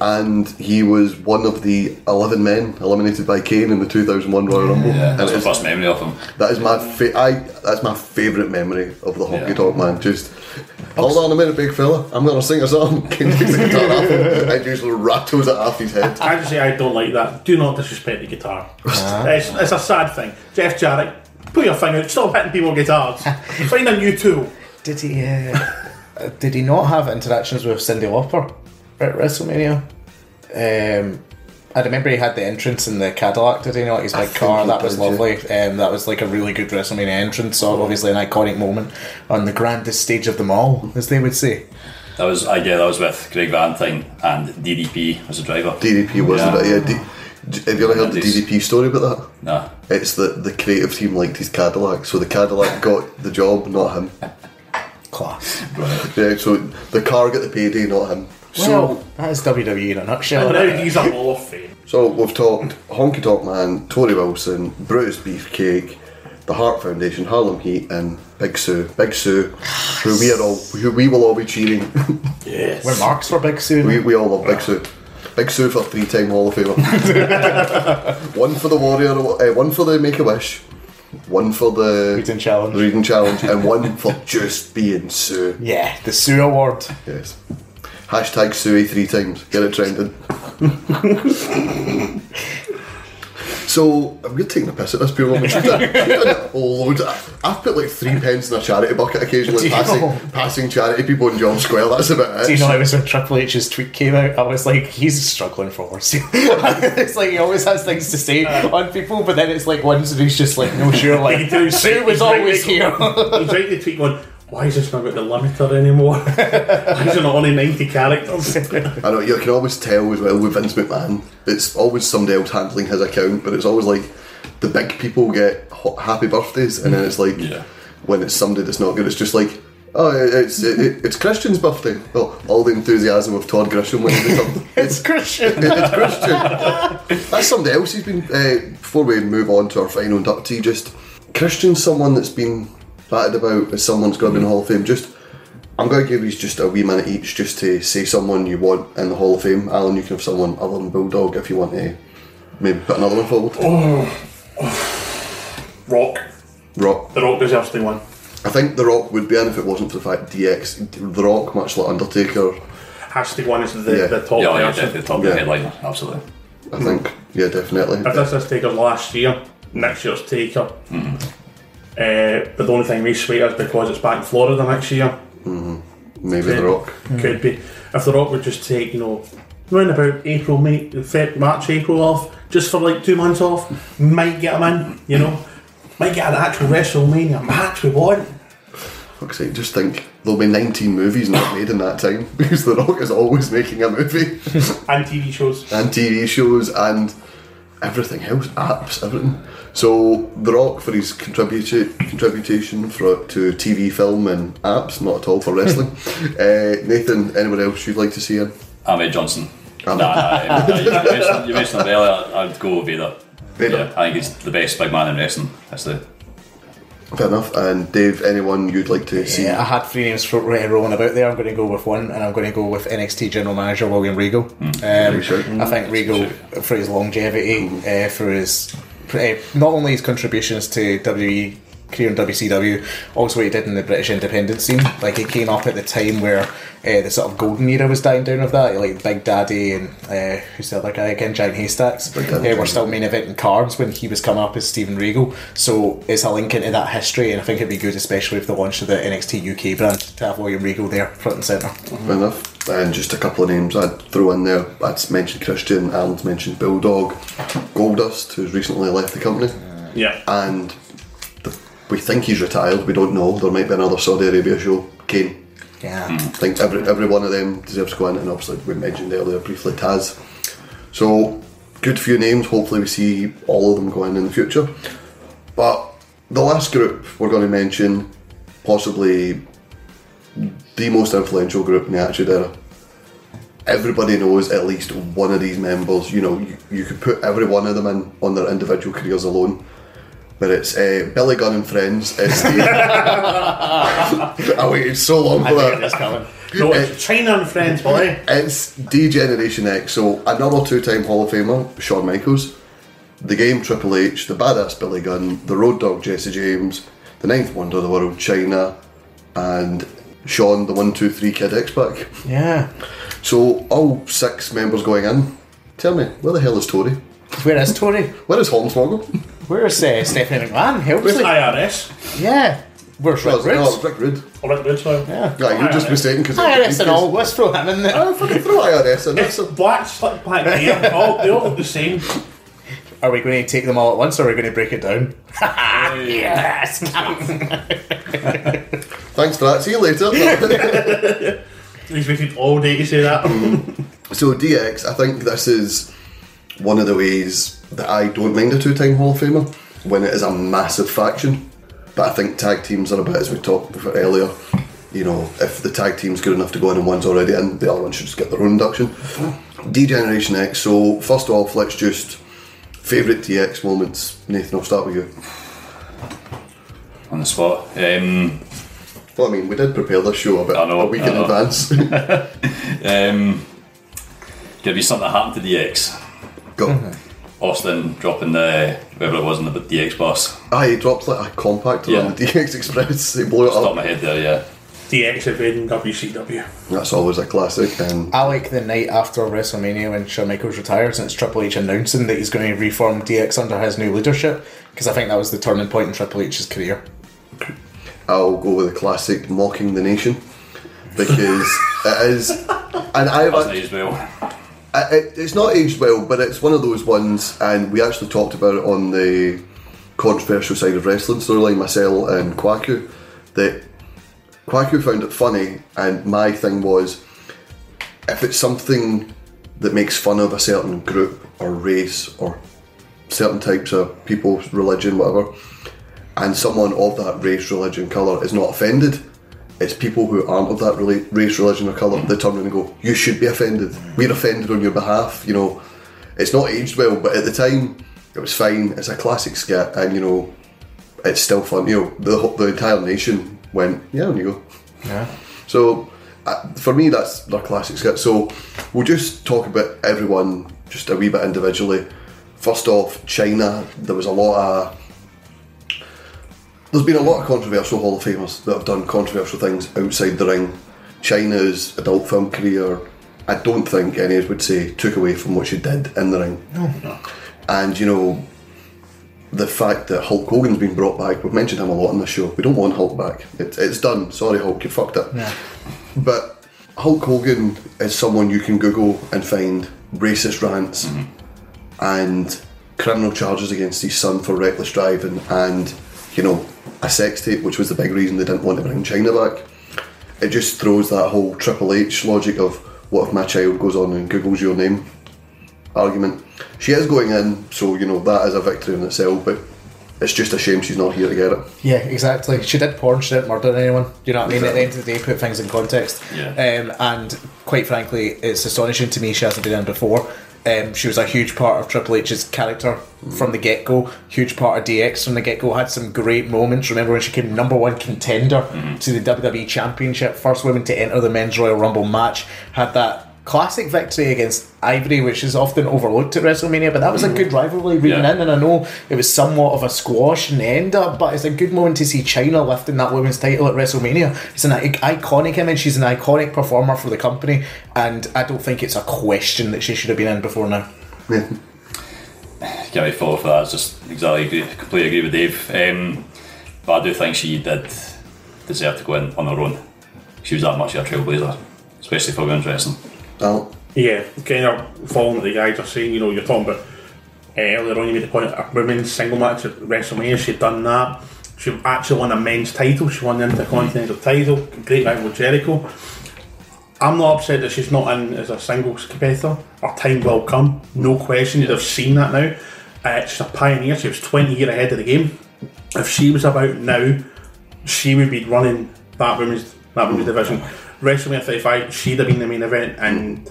And he was one of the 11 men eliminated by Kane in the 2001 Royal Rumble. Yeah, And that's my first memory of him. that is my fa- I that's my favourite memory of the Honky Yeah. Tonk Man. Just hold on a minute, big fella. I'm gonna sing a song. *laughs* King takes the guitar off him and just rattles it off his head. I just say I don't like that. Do not disrespect the guitar. it's, it's a sad thing. Jeff Jarrett, put your finger. out. Stop hitting people with guitars. *laughs* Find a new tool. Did he? Uh, did he not have interactions with Cyndi Lauper at WrestleMania? Um, I remember he had the entrance in the Cadillac. Did he not? His big car. That was did, yeah. lovely. Um, that was like a really good WrestleMania entrance. So obviously an iconic moment on the grandest stage of them all, as they would say. That was I yeah, that was with Greg Valentine and DDP as a driver. DDP wasn't Yeah. it? Yeah. D- have you ever heard the DDP story about that? Nah. It's that the creative team liked his Cadillac, so the Cadillac got the job, not him. Class. Yeah, so the car got the payday, not him. So, that is WWE in a nutshell. Now he's a Hall of Fame. so we've talked Honky Tonk Man, Torrie Wilson, Brutus Beefcake, the Hart Foundation, Harlem Heat, and Big Sue. Big Sue, who we are all, who we will all be cheering. *laughs* Yes. We're marks for Big Sue. we, we all love Big Sue. Big Sue for three-time Hall of Famer. *laughs* one for the Warrior, uh, one for the Make a Wish, one for the Reading challenge. the Reading Challenge, and one for just being Sue. Yeah, the Sue Award. Yes. Hashtag Suey three times. Get it trending. so we're taking a piss at this pure moment. I've done it loads. I've put like three pence in a charity bucket occasionally, passing, know? passing charity people in John Square. That's about it. Do you know it was when Triple H's tweet came out? I was like, he's struggling for words. *laughs* it's like he always has things to say uh. on people, but then it's like once and he's just like, no, sure, like *laughs* Sue was He's always to- here. He's right the tweet going, why is this not got the limiter anymore? why is it not only 90 characters? I know you can always tell as well with Vince McMahon. It's always somebody else handling his account, but it's always like the big people get happy birthdays, and then it's like Yeah. when it's somebody that's not good, it's just like. Oh, it's it, it's Christian's birthday. Well, all the enthusiasm of Todd Grisham when he something. *laughs* it's Christian. *laughs* it's Christian. That's somebody else he's been. Uh, before we move on to our final inductee, just Christian's someone that's been batted about as someone's going to be in the Hall of Fame. Just, I'm going to give you just a wee minute each just to say someone you want in the Hall of Fame. Alan, you can have someone other than Bulldog if you want to maybe put another one forward. Oh, Rock. Rock. The Rock deserves to one. I think The Rock would be in if it wasn't for the fact DX, The Rock, much like Undertaker, Has to win as the, Yeah. the top Yeah, yeah, person. definitely top Yeah. headliner, absolutely. I think. Yeah, definitely. If this is Taker's last year, next year's Taker. Mm-hmm. Uh, but the only thing we sway is because it's back in Florida next year. Maybe The Rock. Could be. If The Rock would just take, you know, round about April, May, Feb, March, April off, just for like two months off, might get him in, you know, might get an actual WrestleMania match we want. Fuck's sake, just think there'll be 19 movies not made in that time *laughs* because The Rock is always making a movie And TV shows. and TV shows and everything else, apps, everything. So The Rock for his contribution contribution for, to TV, film, and apps, not at all for wrestling. *laughs* uh, Nathan, anyone else you'd like to see in? Ahmed Johnson. Ahmed. Nah, nah, nah, you, mentioned, you mentioned him earlier. I'd go with Vader. Vader. Yeah, I think he's the best big man in wrestling. That's the Fair enough. And Dave, anyone you'd like to see? Yeah, I had three names for, uh, rolling about there. I'm going to go with one, and I'm going to go with NXT General Manager William Regal. Um, sure. I think Regal, for his longevity, uh, for his not only his contributions to WWE career in WCW, also what he did in the British independent scene. Like he came up at the time where uh, the sort of golden era was dying down of that. Like Big Daddy and uh, who's the other guy again, Giant Haystacks. Big Uh, Daddy, were still main eventing cards when he was coming up as Stephen Regal. So it's a link into that history, and I think it'd be good, especially with the launch of the NXT UK brand, to have William Regal there front and centre. Fair enough. And just a couple of names I'd throw in there. I'd mentioned Christian, Alan's mentioned Bulldog, Goldust, who's recently left the company. Yeah. And the, we think he's retired, we don't know. There might be another Saudi Arabia show. Kane. Yeah. Hmm. I think every, every one of them deserves to go in, and obviously we mentioned earlier briefly Taz. So, good few names. Hopefully, we see all of them go in in the future. But the last group we're going to mention, possibly the most influential group in the Attitude Era. Everybody knows at least one of these members. You know, you, you could put every one of them in on their individual careers alone. But it's uh, Billy Gunn and Friends. It's the *laughs* *laughs* I waited so long for that. It's coming. No, it's Chyna and Friends, boy. It's D Generation X, so another two time Hall of Famer, Shawn Michaels, the game Triple H, the badass Billy Gunn, the road dog Jesse James, the ninth wonder of the world, Chyna, and Sean, the one, two, three kid X Pac. Yeah. So, all six members going in. Tell me, where the hell is Torrie? Where is Torrie? Where is Hornswoggle? Where's uh, Stephanie McMahon? Helps With me. IRS. Yeah. Where's No, Rick it's- no, Rude? it's Rick Rude. Or Rick Rude, sorry. Yeah. Yeah, you're just mistaken because IRS and all. Let's throw him in there. Oh, fucking throw IRS in. It's That's a, black, slick black hair. all, they all look the same. Are we going to take them all at once or are we going to break it down? *laughs* yes! thanks for that. See you later. *laughs* He's waited all day to say that. *laughs* So DX, I think this is one of the ways that I don't mind a two-time Hall of Famer when it is a massive faction. But I think tag teams are a bit as we talked about earlier. You know, if the tag team's good enough to go in and one's already in, the other one should just get their own induction. Degeneration X. So first off, let's just favourite DX moments. Nathan, I'll start with you. on the spot. Um, Well, I mean, we did prepare this show a bit I know, a week I in know. advance. *laughs* um, gonna be something that happened to DX. Go. Austin dropping the whatever it was in the DX bus. Ah, he dropped like a compact Yeah. on the DX Express. They blew it Stop up. my head there, yeah. DX invading WCW. That's always a classic. And I like the night after WrestleMania when Shawn Michaels retires and it's Triple H announcing that he's going to reform DX under his new leadership because I think that was the turning point in Triple H's career. I'll go with the classic mocking the nation because it is, and I've Wasn't act- aged well. It, it's not aged well, but it's one of those ones, and we actually talked about it on the controversial side of wrestling storyline, myself and Kwaku, that Kwaku found it funny, and my thing was if it's something that makes fun of a certain group or race or certain types of people, religion, whatever, and someone of that race, religion, colour is not offended, it's people who aren't of that rela- race, religion, or colour that turn around and go, You should be offended. We're offended on your behalf. You know, it's not aged well, but at the time, it was fine. It's a classic skit, and you know, it's still fun. You know, the, the entire nation went, Yeah, on you go. Yeah. So uh, for me, that's their classic skit. So we'll just talk about everyone just a wee bit individually. First off, China. There was a lot of. There's been a lot of controversial Hall of Famers that have done controversial things outside the ring. Chyna's adult film career, I don't think any of us would say took away from what she did in the ring. No. And you know, the fact that Hulk Hogan's been brought back, we've mentioned him a lot on the show. We don't want Hulk back. It, it's done. Sorry, Hulk, you fucked it. Yeah. But Hulk Hogan is someone you can Google and find racist rants mm-hmm. and criminal charges against his son for reckless driving and, you know, a sex tape, which was the big reason they didn't want to bring Chyna back. It just throws that whole Triple H logic of what if my child goes on and Googles your name argument. She is going in, so, you know, that is a victory in itself, but it's just a shame she's not here to get it. Yeah, exactly. She did porn, she didn't murder anyone. Do You know what I mean? At the end of the day, put things in context. Yeah. Um, and quite frankly, it's astonishing to me she hasn't been in before. Um, she was a huge part of Triple H's character from the get go, huge part of DX from the get go. Had some great moments. Remember when she came number one contender to the WWE Championship, first woman to enter the Men's Royal Rumble match. Had that classic victory against Ivory, which is often overlooked at WrestleMania, but that was a good rivalry reading Yeah. in, and I know it was somewhat of a squash and the end up, but it's a good moment to see Chyna lifting that women's title at WrestleMania. It's an i- iconic image, she's an iconic performer for the company, and I don't think it's a question that she should have been in before now. Yeah. *sighs* Can't really follow for that. It's just exactly agree, completely agree with Dave. Um, but I do think she did deserve to go in on her own. She was that much of a trailblazer, especially for women's wrestling. Al, Yeah, kind of following the guys are saying, you know, you're talking about uh, earlier on, you made the point a women's single match at WrestleMania, she'd done that. She actually won a men's title, she won the Intercontinental title, great rival with Jericho. I'm not upset that she's not in as a singles competitor. Her time will come, no question. You'd have seen that now. Uh, she's a pioneer. She was 20 years ahead of the game. If she was about now, she would be running that women's that women's division. WrestleMania 35, she'd have been the main event, and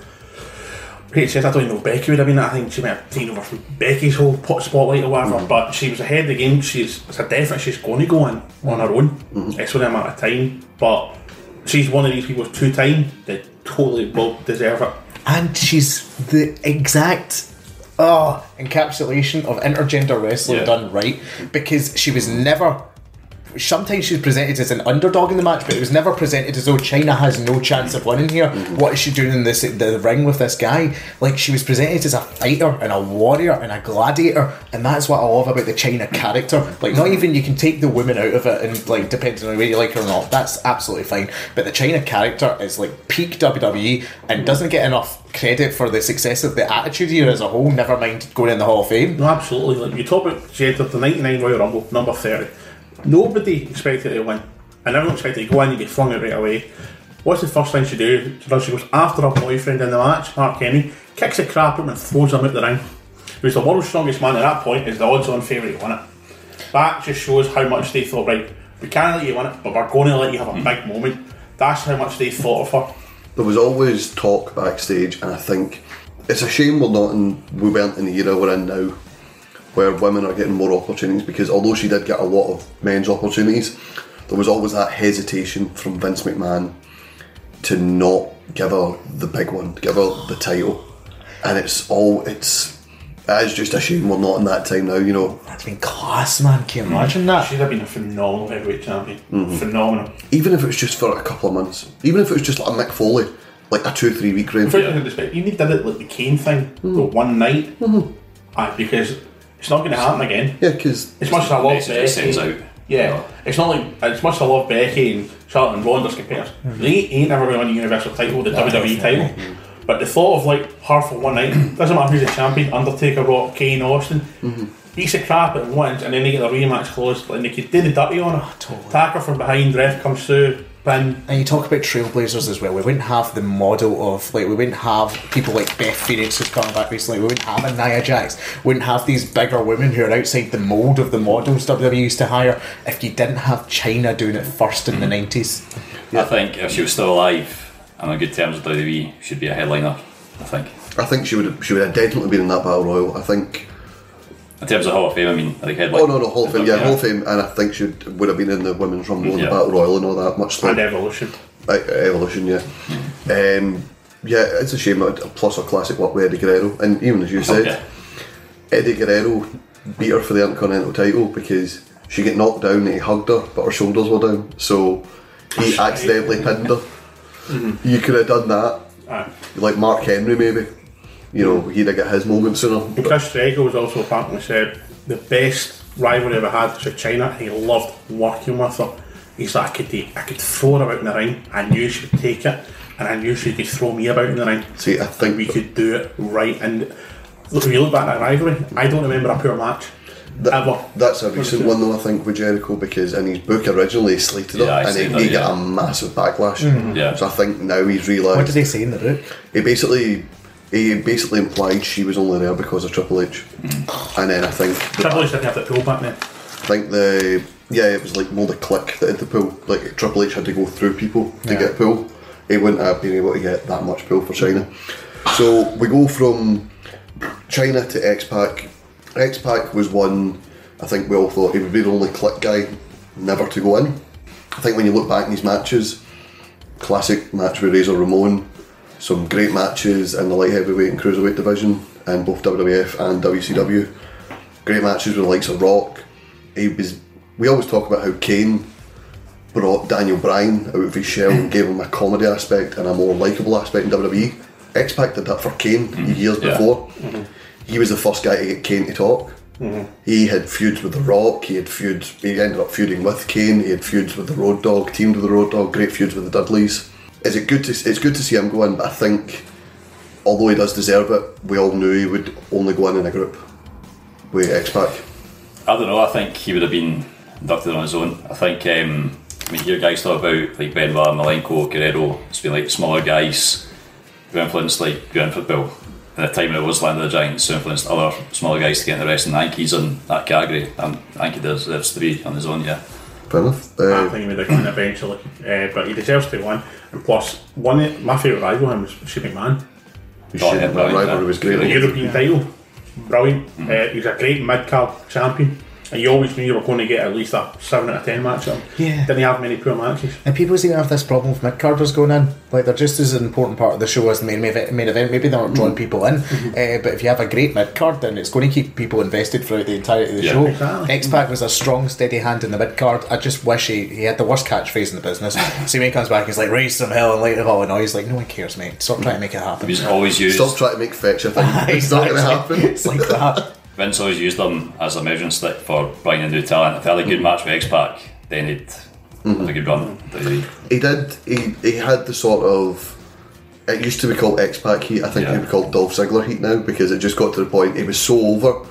Pete says I don't even know Becky would have been. that. I think she might have taken over from Becky's whole pot spotlight or whatever. Mm. But she was ahead of the game. She's it's a definite. She's going to go in on her own. Mm-hmm. It's only a matter of time. But she's one of these people two time that totally will deserve it. And she's the exact oh, encapsulation of intergender wrestling Yeah. done right because she was never. Sometimes she's presented as an underdog in the match, but it was never presented as though Chyna has no chance of winning here. Mm-hmm. What is she doing in this the ring with this guy? Like she was presented as a fighter and a warrior and a gladiator, and that's what I love about the Chyna character. Like not mm-hmm. even you can take the women out of it, and like depending on whether you like her or not, that's absolutely fine. But the Chyna character is like peak WWE and mm-hmm. doesn't get enough credit for the success of the Attitude Era as a whole. Never mind going in the Hall of Fame. No, absolutely. Like you talk about she entered the '99 Royal Rumble, number thirty. Nobody expected her to win, and everyone expected to go in and get flung out right away. What's the first thing she do? She does. She goes after her boyfriend in the match, Mark Henry, kicks the crap out of him and throws him out the ring. Who's the world's strongest man at that point is the odds-on favourite to win it. That just shows how much they thought. Right, we can't let you win it, but we're going to let you have a hmm. big moment. That's how much they thought of her. there was always talk backstage, and I think it's a shame we're not in, we weren't in the era we're in now, where women are getting more opportunities. Because although she did get a lot of men's opportunities, there was always that hesitation from Vince McMahon to not give her the big one, give her the title, and it's all it's. It is just a shame we're not in that time now, you know. That's been class, man. Can you imagine mm. that? She'd have been a phenomenal heavyweight champion. Mm-hmm. Phenomenal. Even if it was just for a couple of months, even if it was just like a Mick Foley, like a two, three week reign. For yeah. respect, you need to do it like the Kane thing, mm-hmm. the one night, mm-hmm. Aye, because it's not going to happen again. Yeah, because As much as I love message it sends Becky, out. yeah, it's not like as much as I love Becky and Charlotte and Ronda's competitors. They ain't ever going to win the Universal title, the WWE title. But the thought of like her for one night *clears throat* doesn't matter who's the champion, Undertaker, Rock, Kane, Austin. Mm-hmm. Beats the crap at once, and then they get the rematch closed, and they could do the dirty on her. Ah, totally. Attack her from behind, ref comes through, pin. And you talk about trailblazers as well. We wouldn't have the model of like we wouldn't have people like Beth Phoenix who's coming back recently. We wouldn't have a Nia Jax. We Wouldn't have these bigger women who are outside the mold of the models WWE used to hire if you didn't have Chyna doing it first in the mm-hmm. nineties. I think if she was still alive and on good terms with WWE, she'd be a headliner. I think. I think she would she would have definitely been in that battle royal. I think. In terms of Hall of Fame, I mean, like headline. Oh no, no Hall of Fame, yeah, Hall of Fame, and I think she would would have been in the women's rumble and the battle royal and all that. Much And Evolution. uh, evolution, yeah. Um, yeah, it's a shame. Plus, a classic work with Eddie Guerrero, and even as you said, Okay. Eddie Guerrero beat her for the Intercontinental title because she get knocked down and he hugged her, but her shoulders were down, so he accidentally pinned her. You could have done that, Aye. like Mark Henry, maybe. You know, he'd have got his moment sooner. And Chris Jericho was also apparently said the best rival rivalry ever had was with Chyna. He loved working with her. He's like, I could, take- I could throw her out in the ring. I knew she would take it, and I knew she could throw me about in the ring. See, I think we could do it right. And look, if you look back at that rivalry, I don't remember a poor match ever. That's a recent one though, I think, with Jericho because in his book originally he slated Yeah, I it and he, that, he got a massive backlash. Yeah. So I think now he's realised. What did they say in the book? He basically he basically implied she was only there because of Triple H, mm. and then I think the, Triple H didn't have that pull back then. I think the yeah it was like more the Kliq that had the pull. Like Triple H had to go through people to Yeah. get pull. He wouldn't have been able to get that much pull for Chyna. So we go from Chyna to X Pac. X Pac was one. I think we all thought he would be the only Kliq guy never to go in. I think when you look back in these matches, classic match with Razor Ramon, some great matches in the light heavyweight and cruiserweight division in both WWF and WCW. Great matches with the likes of Rock. He was. We always talk about how Kane brought Daniel Bryan out of his shell and gave him a comedy aspect and a more likable aspect in WWE. X Pac did that for Kane mm-hmm. years Yeah. before. Mm-hmm. He was the first guy to get Kane to talk. Mm-hmm. He had feuds with The Rock. He had feuds. He ended up feuding with Kane. He had feuds with the Road Dog. Teamed with the Road Dog. Great feuds with the Dudleys. Is it good to? It's good to see him go in, but I think, although he does deserve it, we all knew he would only go in in a group with X Pac. I don't know. I think he would have been inducted on his own. I think. Um, I mean, your guys talk about like Benoit, Malenko, Guerrero. It's been like smaller guys who influenced like Grand Football. At the time when it was Land of the Giants, who influenced other smaller guys to get in the rest. And I think he's on that category. And I think he deserves to be on his own. Yeah. Fair enough. I Uh, think he would have won eventually, uh, but he deserves to win. And plus, one of my favourite rival him was Shane McMahon. his Oh, shit, yeah, rivalry was great. The European title, brilliant. Uh, he's a great mid card champion, and you always knew you were going to get at least a seven out of ten match. of him. Yeah. didn't have many poor matches. And people seem to have this problem with mid carders going in. Like they're just as an important part of the show as the main main main event. Maybe they're not drawing people in, uh, but if you have a great mid card, then it's going to keep people invested throughout the entirety of the Yeah. show. Exactly. X Pac was a strong, steady hand in the mid card. I just wish he, he had the worst catchphrase in the business. *laughs* See when he comes back, he's like raise some hell and light of Illinois. He's like, no one cares, mate. Stop trying to make it happen. He's always used. Stop trying to make fetch *laughs* a thing. It's not going to happen. It's like that. *laughs* Vince always used them as a measuring stick for bringing in new talent. If they had a good mm-hmm. match with X Pac, then he'd have a mm-hmm. good run. He did. He, he had the sort of. It used to be called X Pac Heat. I think Yeah. it would be called Dolph Ziggler Heat now because it just got to the point. It was so over,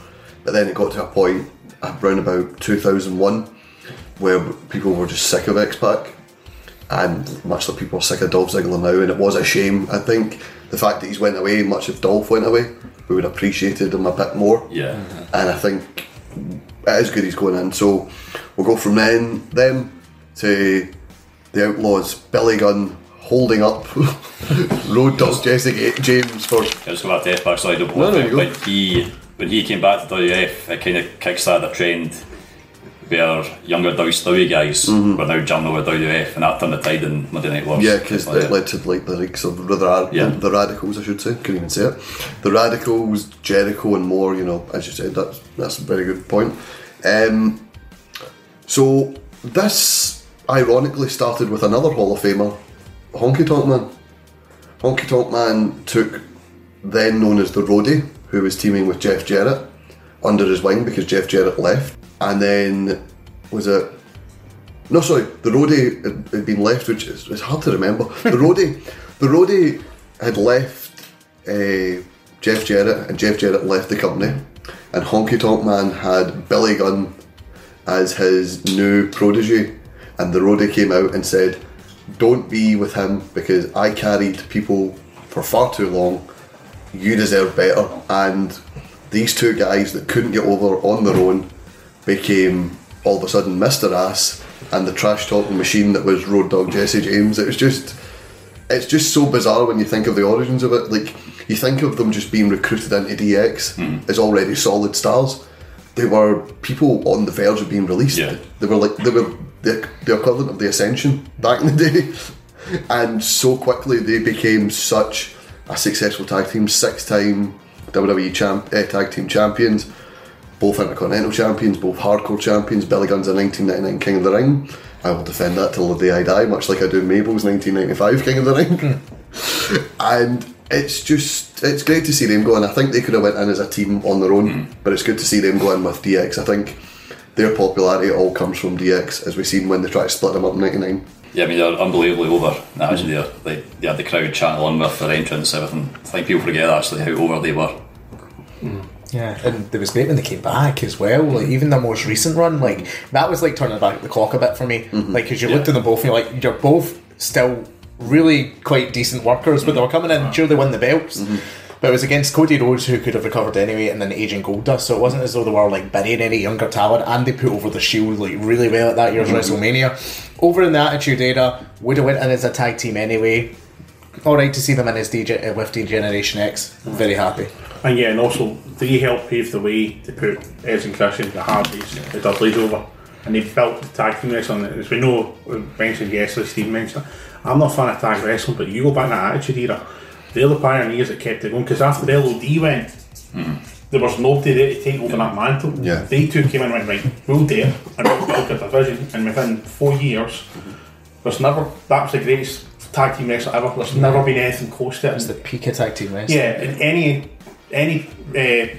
but then it got to a point uh, around about 2001 where people were just sick of X Pac, and much like people are sick of Dolph Ziggler now. And it was a shame. I think the fact that he's went away, much if Dolph went away, we would have appreciated him a bit more Yeah. and I think it is good he's going in. So we'll go from then them to the Outlaws, Billy Gunn holding up *laughs* Road Dog Jesse James for I was going back to F back, so I don't No, no, you go. when he when he came back to WF, it kind of kickstarted a trend where younger WCW guys were now jumping over WF, and that turned the tide in Monday Night Wars. Mm-hmm. yeah, because Like it led to like the likes of the, the, Yeah. the Radicalz, I should say. Couldn't even say it. The Radicalz, Jericho, and more. You know, as you said, that's that's a very good point. Um, so this ironically started with another Hall of Famer, Honky Tonk Man. Honky Tonk Man took then known as the Roadie, who was teaming with Jeff Jarrett under his wing because Jeff Jarrett left, and then was it no, sorry, the roadie had, been left, which is it's hard to remember. *laughs* The roadie, the roadie had left uh, Jeff Jarrett, and Jeff Jarrett left the company, and Honky Tonk Man had Billy Gunn as his new protege, and the roadie came out and said, "Don't be with him because I carried people for far too long. You deserve better." And these two guys that couldn't get over on their own became all of a sudden Mr. Ass and the trash talking machine that was Road Dog Jesse James. It was just it's just so bizarre when you think of the origins of it. Like you think of them just being recruited into DX as already solid stars. They were people on the verge of being released. Yeah. They were like they were the, the equivalent of the Ascension back in the *laughs* day, and so quickly they became such a successful tag team, six-time WWE champ, uh, tag team champions, both Intercontinental champions, both hardcore champions. Billy Gunn's a 1999 King of the Ring. I will defend that till the day I die, much like I do Mabel's 1995 King of the Ring. Hmm. *laughs* and it's just it's great to see them go in. I think they could have went in as a team on their own, hmm. but it's good to see them go in with DX. I think their popularity all comes from DX, as we've seen when they try to split them up in '99. Yeah, I mean they're unbelievably over. Actually, they're like they had the crowd chanting along with their entrance, everything. I think people forget actually how over they were. Hmm. Yeah, and it was great when they came back as well. Like even the most recent run, like that was like turning back the clock a bit for me. Mm-hmm. Like because you looked at them both, and you're like, you're both still really quite decent workers, but they were coming in. Uh-huh. Sure, they won the belts. Mm-hmm. But it was against Cody Rhodes, who could have recovered anyway, and then aging Goldust. So it wasn't as though they were like burying any younger talent, and they put over the Shield like really well at that year's mm-hmm. WrestleMania. Over in the Attitude Era, would have went in as a tag team anyway. All right to see them in as DJ uh, with D Generation X. Very happy. And yeah, and also they helped pave the way to put Edge and Christian, the Hardys, the Dudleys over. And they built the tag team wrestling. As we know, we mentioned yesterday, Steve mentioned it. I'm not a fan of tag wrestling, but you go back in that Attitude Era, they're the pioneers that kept it going. Because after the LOD went, hmm. there was nobody there to take over that mantle. Yeah. They two came in and went, right, we'll do it. And we'll build a division. And within four years, there's never, that was the greatest tag team wrestling ever. There's never been anything close to it. It's the peak of tag team wrestling. Yeah, in any any uh,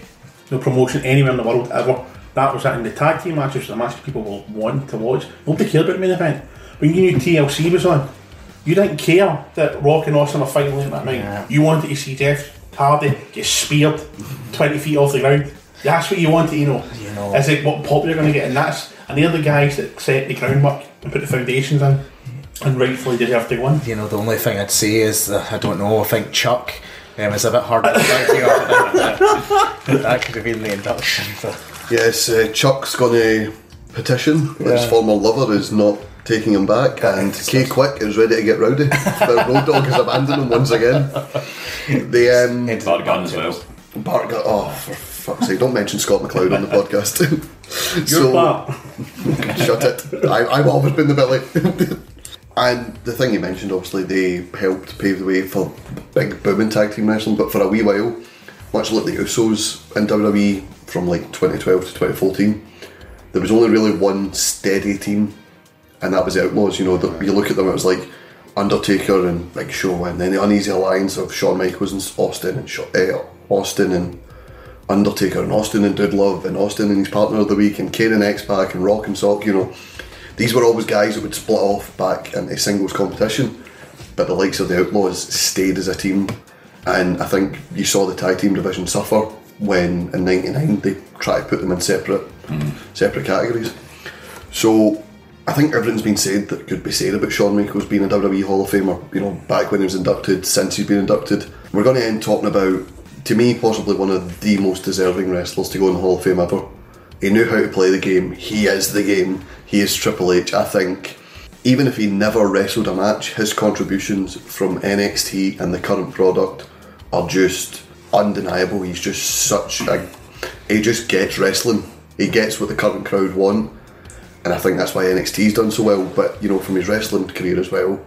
no promotion anywhere in the world ever, that was it. And the tag team matches was the matches people will want to watch. Nobody cared about the main event. When you knew TLC was on, you didn't care that Rock and Austin were fighting late that night. Yeah. You wanted to see Jeff Hardy get speared 20 feet off the ground. That's what you wanted, you know. You know. Is it what pop you're going to get? And that's and they're the guys that set the groundwork and put the foundations in, and rightfully deserve to win. You know, the only thing I'd say is that I don't know. I think Chuck um, it's a bit hard to back you up. That could have been the induction. But Yes, uh, Chuck's going to petition. His Yeah. former lover is not taking him back, and K-Kwik is ready to get rowdy. but Road Dog has abandoned him once again. The um, Bart Gunn as well. Bart got oh for fuck's sake! Don't mention Scott McLeod on the podcast. Your so part. shut it. I, I've always been the Billy. And the thing you mentioned, obviously, they helped pave the way for big booming tag team wrestling. But for a wee while, much like the Usos in WWE from like 2012 to 2014, there was only really one steady team, and that was the Outlaws. You know, the, you look at them, it was like Undertaker and Big Show, and then the uneasy alliance of Shawn Michaels and Austin and Shaw, eh, Austin and Undertaker and Austin and Dude Love and Austin and his partner of the week and Kane and X Pac and Rock and Sock, you know. These were always guys that would split off back into singles competition, but the likes of the Outlaws stayed as a team. And I think you saw the tag team division suffer when in '99 they tried to put them in separate mm. separate categories. So I think everything's been said that could be said about Shawn Michaels being a WWE Hall of Famer. You know, back when he was inducted, since he's been inducted. We're going to end talking about, to me, possibly one of the most deserving wrestlers to go in the Hall of Fame ever. He knew how to play the game. He is the game. He is Triple H. I think, even if he never wrestled a match, his contributions from NXT and the current product are just undeniable. He's just such a. He just gets wrestling. He gets what the current crowd want and I think that's why NXT's done so well. But you know, from his wrestling career as well,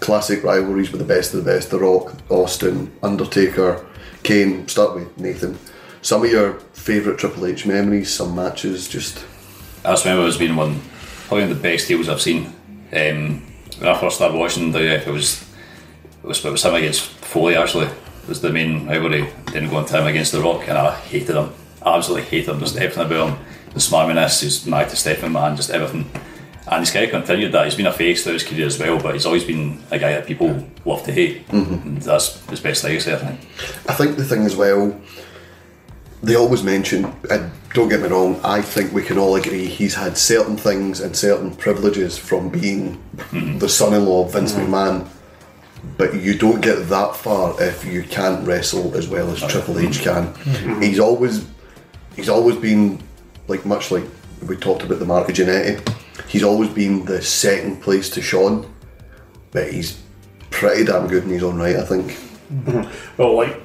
classic rivalries with the best of the best: The Rock, Austin, Undertaker, Kane. Start with Nathan. Some of your favourite Triple H memories, some matches, just I just remember it was being one, probably one of the best deals I've seen. Um, when I first started watching, the it was it was it was him against Foley actually. It was the main rivalry. Then going to him against The Rock, and I hated him. I absolutely hated him. Just everything about him. The smarminess, his married to Stephen Man, just everything. And he's kind of continued that. He's been a face throughout his career as well, but he's always been a guy that people love to hate. And that's his best legacy, I think. I think the thing as well, they always mention, and don't get me wrong, I think we can all agree he's had certain things and certain privileges from being mm-hmm. the son in law of Vince mm-hmm. McMahon. But you don't get that far if you can't wrestle as well as Triple H can. Mm-hmm. He's always he's always been like much like we talked about the Marty Jannetty. He's always been the second place to Shawn, but he's pretty damn good in his own right, I think. Well, like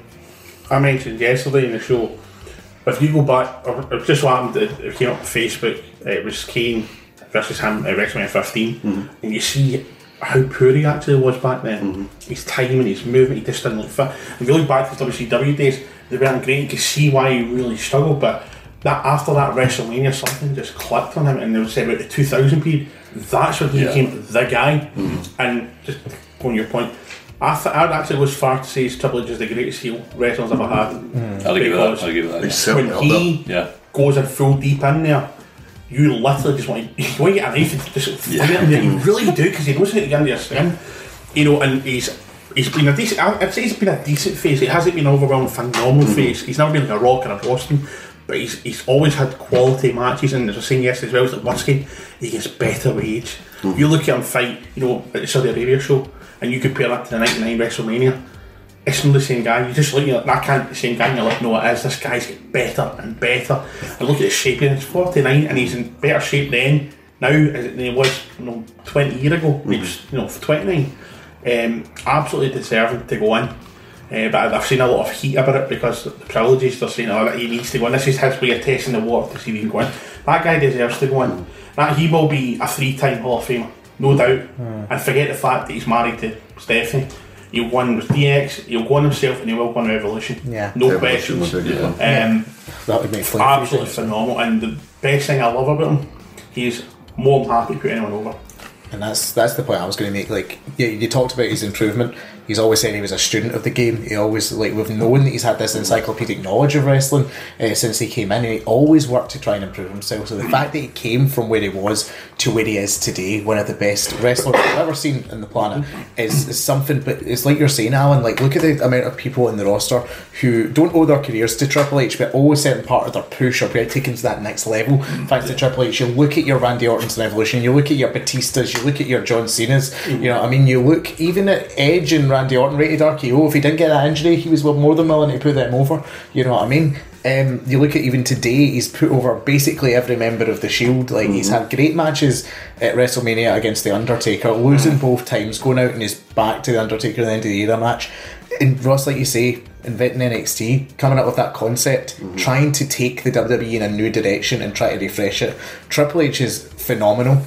I mentioned yesterday in the show, if you go back, or or just what happened, it it came up on Facebook, it was Kane versus him at uh, WrestleMania 15, mm-hmm. and you see how poor he actually was back then. Mm-hmm. His timing, his movement, he just didn't look fit. If you look back to his WCW days, they weren't great, you could see why he really struggled, but that after that WrestleMania, something just clicked on him, and they would say about the 2000 period, that's when he Yeah. became the guy. Mm-hmm. And just on your point, I, th- I'd actually go as far to say Triple H is the greatest heel wrestler's ever had. Hmm. I'll give you that. I'll give you that. He's Yeah. certainly when up he Yeah. goes in full deep in there, you literally just want to, *laughs* you want to get a knife and just fling it in there. You really do because he knows how to get into your skin. You know, and he's he's been a decent. I'd say he's been a decent face. It hasn't been overwhelming phenomenal hmm. face. He's never been like a Rock or a Boston. But he's, he's always had quality matches, and as I was saying yesterday as well, it's like Muskie, he gets better with age. Hmm. You look at him fight, you know, at the Saudi Arabia show, and you compare that to the 99 WrestleMania, it's not the same guy. You just look at that can't be the same guy and you're like, no, it is. This guy's getting better and better. And look at his shape. He's 49 and he's in better shape then now than he was you know, 20 years ago. He was, you know, 29. Um, absolutely deserving to go in. Uh, but I've seen a lot of heat about it because the privileges they're saying oh, that he needs to go in. This is his way of testing the water to see if he can go in. That guy deserves to go in. That he will be a three-time Hall of Famer, no doubt. And forget the fact that he's married to Stephanie. He'll win with DX, he'll go on himself, and he will win Revolution. Yeah. no Revolution questions. was a good. Um, That would make fun absolutely phenomenal. And the best thing I love about him, he's more than happy to put anyone over. And that's that's the point I was going to make. Like, yeah, you talked about his improvement. He's always said he was a student of the game. He always like we've known that he's had this encyclopedic knowledge of wrestling uh, since he came in, and he always worked to try and improve himself. So the fact that he came from where he was to where he is today, one of the best wrestlers I've ever seen in the planet, is, is something. But it's like you're saying, Alan. Like, look at the amount of people in the roster who don't owe their careers to Triple H, but always certain part of their push or get taken to that next level thanks to Triple H. You look at your Randy Orton's Evolution, you look at your Batistas, you look at your John Cena's. You know, I mean, you look even at Edge and Randy Orton rated RKO. If he didn't get that injury, he was more than willing to put them over. You know what I mean? Um, you look at even today, he's put over basically every member of the Shield. Like he's mm-hmm. had great matches at WrestleMania against the Undertaker, losing mm-hmm. both times, going out and his back to the Undertaker at the end of the era match. And Ross, like you say, inventing NXT, coming up with that concept, mm-hmm. trying to take the WWE in a new direction and try to refresh it. Triple H is phenomenal,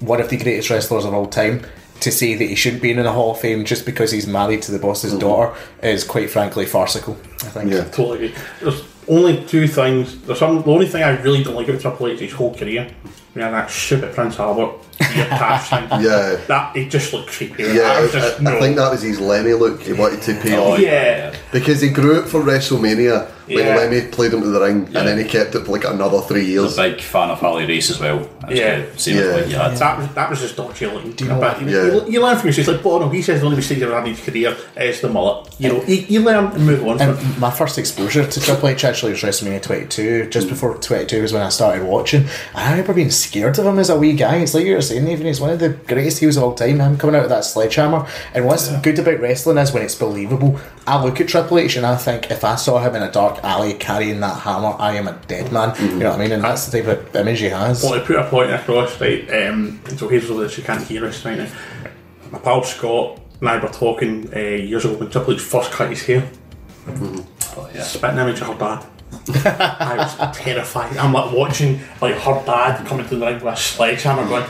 one of the greatest wrestlers of all time. To say that he shouldn't be in the Hall of Fame just because he's married to the boss's mm-hmm. daughter is quite frankly farcical. I think. Yeah. Totally agree. There's only two things. There's some. The only thing I really don't like about Triple H his whole career. We had that stupid Prince Albert ear patch thing. *laughs* Yeah. That it just looked creepy. Yeah, I I, just, I no. think that was his Lemmy look. He wanted to oh, pay Oh, off yeah. because he grew it for WrestleMania when Yeah. Lemmy played him to the ring, and then he kept it for like another three years. A years. big fan of Harley Race as well. That's Yeah. good. Same Yeah. with what. That was that was just dodgy looking. you know you, Yeah. you, you learn from his He's like, Bono. He says the only mistake he ever had in his career is the mullet. You know, you, you learn and move on. From it. And my first exposure to Triple H actually was WrestleMania 22. Just mm. before 22 was when I started watching. And I remember being scared of him as a wee guy. It's like you were saying, even he's one of the greatest heels of all time. Him coming out with that sledgehammer. And what's good about wrestling is when it's believable. I look at Triple H and I think if I saw him in a dark alley carrying that hammer, I am a dead man. You know what I mean? And that's the type of image he has. Well, to put a point across, right, um, and so here's so that she can't hear us right now. My pal Scott and I were talking uh, years ago when Triple H first cut his hair. Oh, yeah. Spitting image of her dad. I was terrified. I'm like watching like her dad coming to the ring with a sledgehammer going,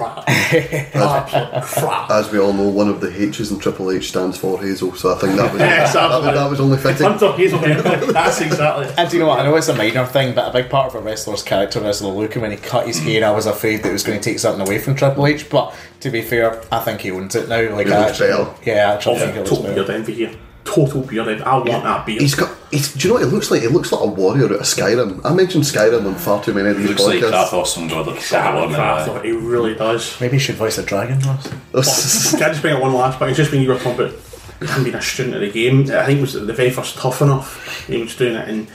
crap. *laughs* Absolute crap. As we all know, one of the H's in Triple H stands for Hazel, so I think that was, *laughs* Yes, that, was that was only fitting. Hunter Hazel *laughs* Henry. That's exactly it. And do you know what? I know it's a minor thing, but a big part of a wrestler's character is the look. And when he cut his hair, I was afraid that it was going to take something away from Triple H. But to be fair, I think he owns it now. Like, He I looks actually, better. yeah, I actually think it looks Total better. beard envy here. Total beard envy. I want that beard. He's got. He's, do you know what it looks like? It looks like a warrior out of Skyrim. I mentioned Skyrim on far too many of these Looks like podcasts. Kratos from God of Exactly, He really does. Maybe he should voice a dragon, Ross. Oh. Can I just bring up one last point? It's just when you were talking about him being a student of the game. I think it was the very first Tough Enough. He was doing it, and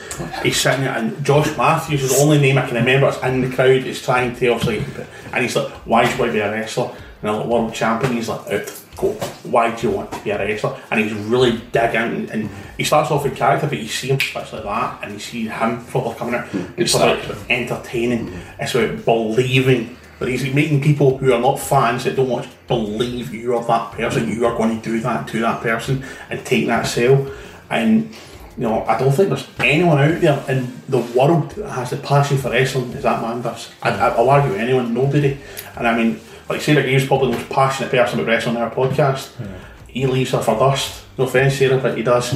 he's sitting there, and Josh Matthews is the only name I can remember that's in the crowd. Is trying to obviously, and he's like, "Why do you want to be a wrestler?" And I'm like, "World champion." He's like, "Out, go. Why do you want to be a wrestler?" And he's really digging, and, and he starts off with character, but you see him switch like that, and you see him probably coming out. Mm-hmm. It's about entertaining. It's about believing. But he's making people who are not fans that don't watch believe you are that person. You are going to do that to that person and take that sale. And you know, I don't think there's anyone out there in the world that has the passion for wrestling as that man does. I, I'll argue with anyone, nobody. And I mean, like Sarah Gabe's probably the most passionate person about wrestling in our podcast. He leaves her for dust. No offence, Sarah, but he does.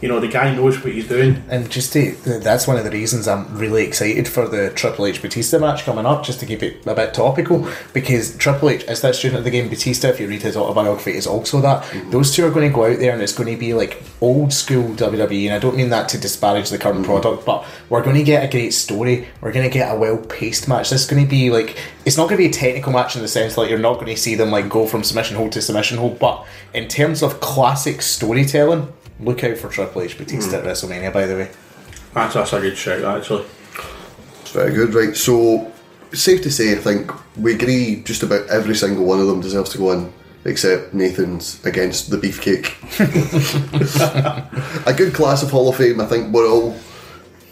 You know, the guy knows what he's doing. And just to, that's one of the reasons I'm really excited for the Triple H Batista match coming up, just to keep it a bit topical, because Triple H is that student of the game. Batista, if you read his autobiography, is also that. Mm-hmm. Those two are going to go out there and it's going to be like old school WWE, and I don't mean that to disparage the current mm-hmm. product, but we're going to get a great story. We're going to get a well paced match. This is going to be like it's not going to be a technical match in the sense that you're not going to see them like go from submission hold to submission hold, but in terms of classic storytelling. Look out for Triple H Batista at hmm. WrestleMania, by the way. That's, that's a good shout, actually. It's very good, right? So, safe to say, I think we agree just about every single one of them deserves to go in, except Nathan's against the beefcake. *laughs* a good class of Hall of Fame, I think we're all.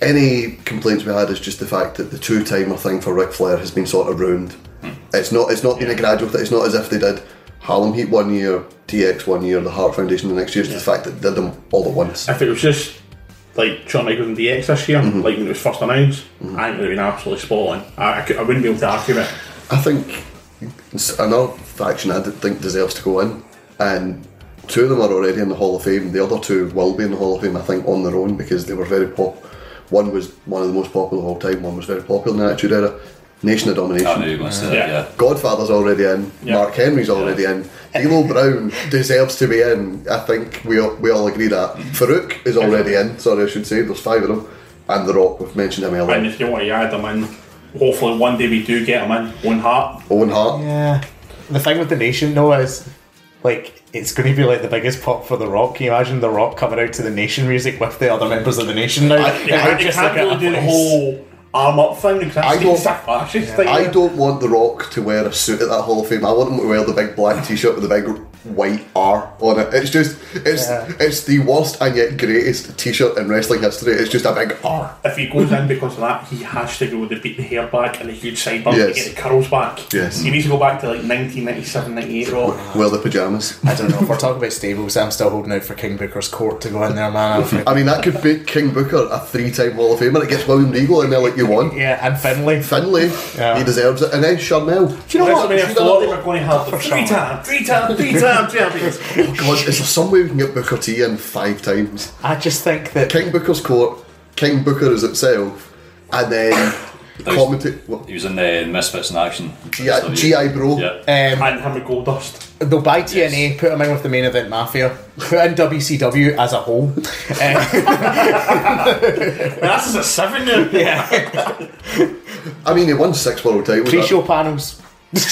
Any complaints we had is just the fact that the two timer thing for Ric Flair has been sort of ruined. Hmm. It's not. It's not been a gradual thing. It's not as if they did Harlem Heat one year, DX one year, the Hart Foundation the next year. It's the fact that they did them all at once. If it was just like Shawn Michaels and DX this year, Mm-hmm. like when it was first announced, I think it would have been absolutely spot on. I, I, could, I wouldn't be able to argue it. I think another faction I think deserves to go in, and two of them are already in the Hall of Fame. The other two will be in the Hall of Fame, I think, on their own because they were very pop. One was one of the most popular of all time. One was very popular in the Attitude Era. Nation of I Domination. Oh, knew you were going to say that, Yeah. yeah. Godfather's already in. Yeah. Mark Henry's already in. D'Lo Brown deserves to be in. I think we all, we all agree that. Faarooq is already in. Sorry, I should say. There's five of them. And The Rock, we've mentioned him And if you want to add them in, hopefully one day we do get them in. One heart. Owen Hart. Yeah. The thing with the nation though is like it's going to be like the biggest pop for the Rock. Can you imagine the Rock coming out to the nation music with the other members of the nation now? You And can't, you just can't like a really do the whole arm up thing because I that's don't- it's a fascist thing. I don't want The Rock to wear a suit at that Hall of Fame. I want him to wear the big black T-shirt with the big white R on it. It's just, it's Yeah. it's the worst and yet greatest T-shirt in wrestling history. It's just a big R. If he goes in because of that, he has to go with the beat the hair back and the huge sideburns Yes. to get the curls back. Yes. He needs to go back to like 1997, 98 Raw. Wear the pajamas. I don't know if we're talking about stables. I'm still holding out for King Booker's court to go in there, man. I mean, that could *laughs* make King Booker a three-time Hall of Famer. It gets William Regal in there like you want. yeah, and Finley. Finlay, Yeah. he deserves it. And then Sharmell. Do you know what? She's WrestleMania done a 40 lot- we're going to have three times, three times, three times champions. Oh God, is there some way we can get Booker T in five times? I just think that King Booker's court, King Booker is itself, and then *coughs* commentate. He was in the Misfits in Action. GI, GI Bro. Yeah. um, And him with Goldust. they'll buy TNA, put him in with the main event Mafia, put in WCW as a whole. *laughs* That's just a seven now. yeah, I mean, he won six world titles. pre-show panels. But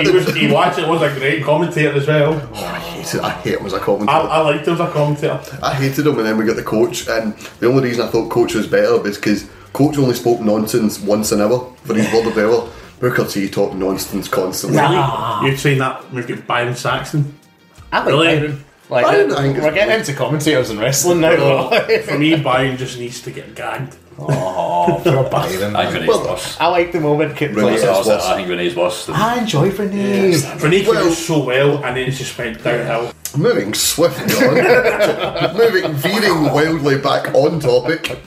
He, the- was, he actually was a great commentator as well. Oh, I hated, I hate him as a I, commentator. I liked him as a commentator. I hated him, and then we got the coach. And the only reason I thought coach was better was because coach only spoke nonsense once an hour for his word of ever. Booker T talked nonsense constantly. You've seen that we've got Byron Saxton. I like Really? Byron. Like, Byron, I think we're getting into commentators in wrestling now. *laughs* For me, Byron just needs to get gagged. oh, poor Byron. *laughs* I think Renee's Well, worse. I like the moment. Kid Renee like, is I, was- worse. I think Renee's worse. Than, I enjoy Renee. Renee Well- well, so well, and then it just went downhill. Moving swiftly on, *laughs* moving veering wildly back on topic.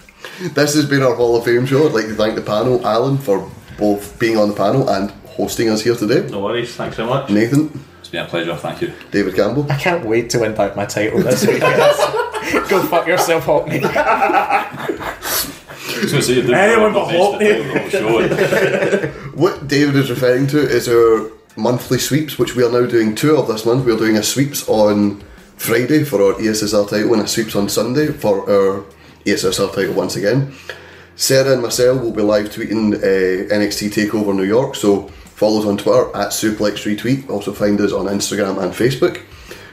This has been our Hall of Fame show. I'd like to thank the panel, Alan, for both being on the panel and hosting us here today. No worries, thanks so much. Nathan, It's been a pleasure, thank you. David Campbell, I can't wait to win back my title this week. *laughs* Go fuck yourself, Hockney. I was going to say, you did Anyone but best Hockney. bit of the whole show. *laughs* What David is referring to is our monthly sweeps, which we are now doing two of this month. We are doing a sweeps on Friday for our ESSR title and a sweeps on Sunday for our ESSR title once again. Sarah and Marcel will be live tweeting uh, NXT Takeover New York, so follow us on Twitter at Suplex Retweet. Also find us on Instagram and Facebook.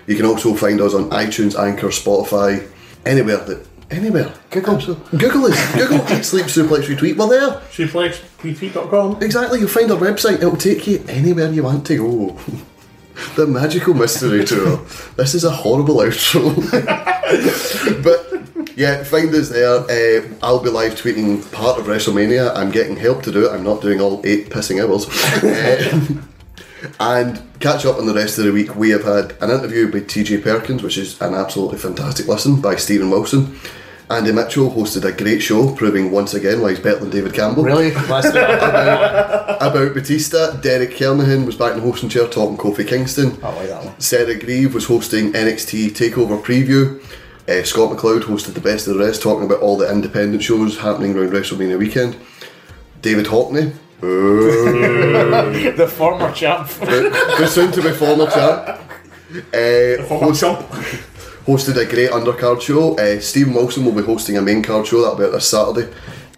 You can also find us on iTunes, Anchor, Spotify, anywhere that anywhere. Google, Google us. Google Eat Sleep Suplex Retweet. We're there. SuplexPT.com. Exactly, you'll find our website, it'll take you anywhere you want to go. *laughs* the magical mystery tour. This is a horrible outro. *laughs* but yeah, find us there. Uh, I'll be live tweeting part of WrestleMania. I'm getting help to do it, I'm not doing all eight pissing hours. *laughs* Uh, and catch up on the rest of the week. We have had an interview with TJ Perkins, which is an absolutely fantastic listen by Stephen Wilson. Andy Mitchell hosted a great show, proving once again why he's better than David Campbell. Really? Last *laughs* About Batista, Derek Kernahan was back in the hosting chair talking Kofi Kingston. I like that one. Sarah Grieve was hosting NXT Takeover Preview. Uh, Scott McLeod hosted the best of the rest, talking about all the independent shows happening around WrestleMania weekend. David Hockney, *laughs* the former champ. the soon to be former champ, uh, Former chump. hosted a great undercard show. Uh, Stephen Wilson will be hosting a main card show that'll be out this Saturday.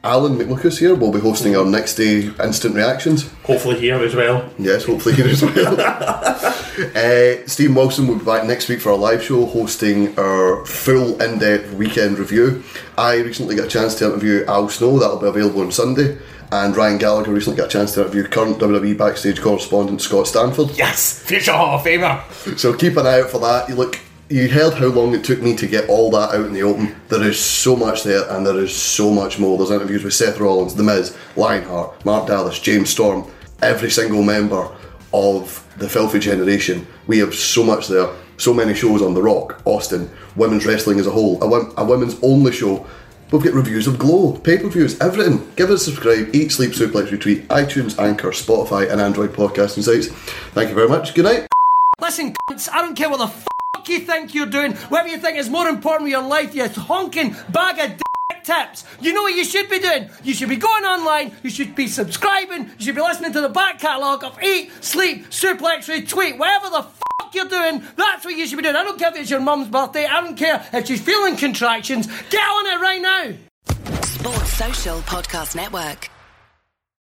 Alan McLucas here will be hosting our next day instant reactions. Hopefully here as well. Yes, hopefully here as well. *laughs* uh, Stephen Wilson will be back next week for a live show hosting our full in depth weekend review. I recently got a chance to interview Al Snow, that'll be available on Sunday. And Ryan Gallagher recently got a chance to interview current WWE backstage correspondent Scott Stanford. Yes, future Hall of Famer. So keep an eye out for that. You look, you heard how long it took me to get all that out in the open. There is so much there, and there is so much more. There's interviews with Seth Rollins, The Miz, Lionheart, Mark Dallas, James Storm, every single member of the Filthy Generation. We have so much there. So many shows on The Rock, Austin, women's wrestling as a whole, a, wom- a women's only show. We've got reviews of Glow, pay per views, everything. Give us a subscribe, Eat, Sleep, Suplex, Retweet, iTunes, Anchor, Spotify, and Android podcasting sites. Thank you very much. Good night. Listen, I don't care what the fuck you think you're doing, whatever you think is more important with your life, you honking bag of dick tips. You know what you should be doing? You should be going online, you should be subscribing, you should be listening to the back catalogue of Eat, Sleep, Suplex, Retweet, whatever the fuck you're doing, that's what you should be doing. I don't care if it's your mum's birthday, I don't care if she's feeling contractions. Get on it right now! Sports Social Podcast Network.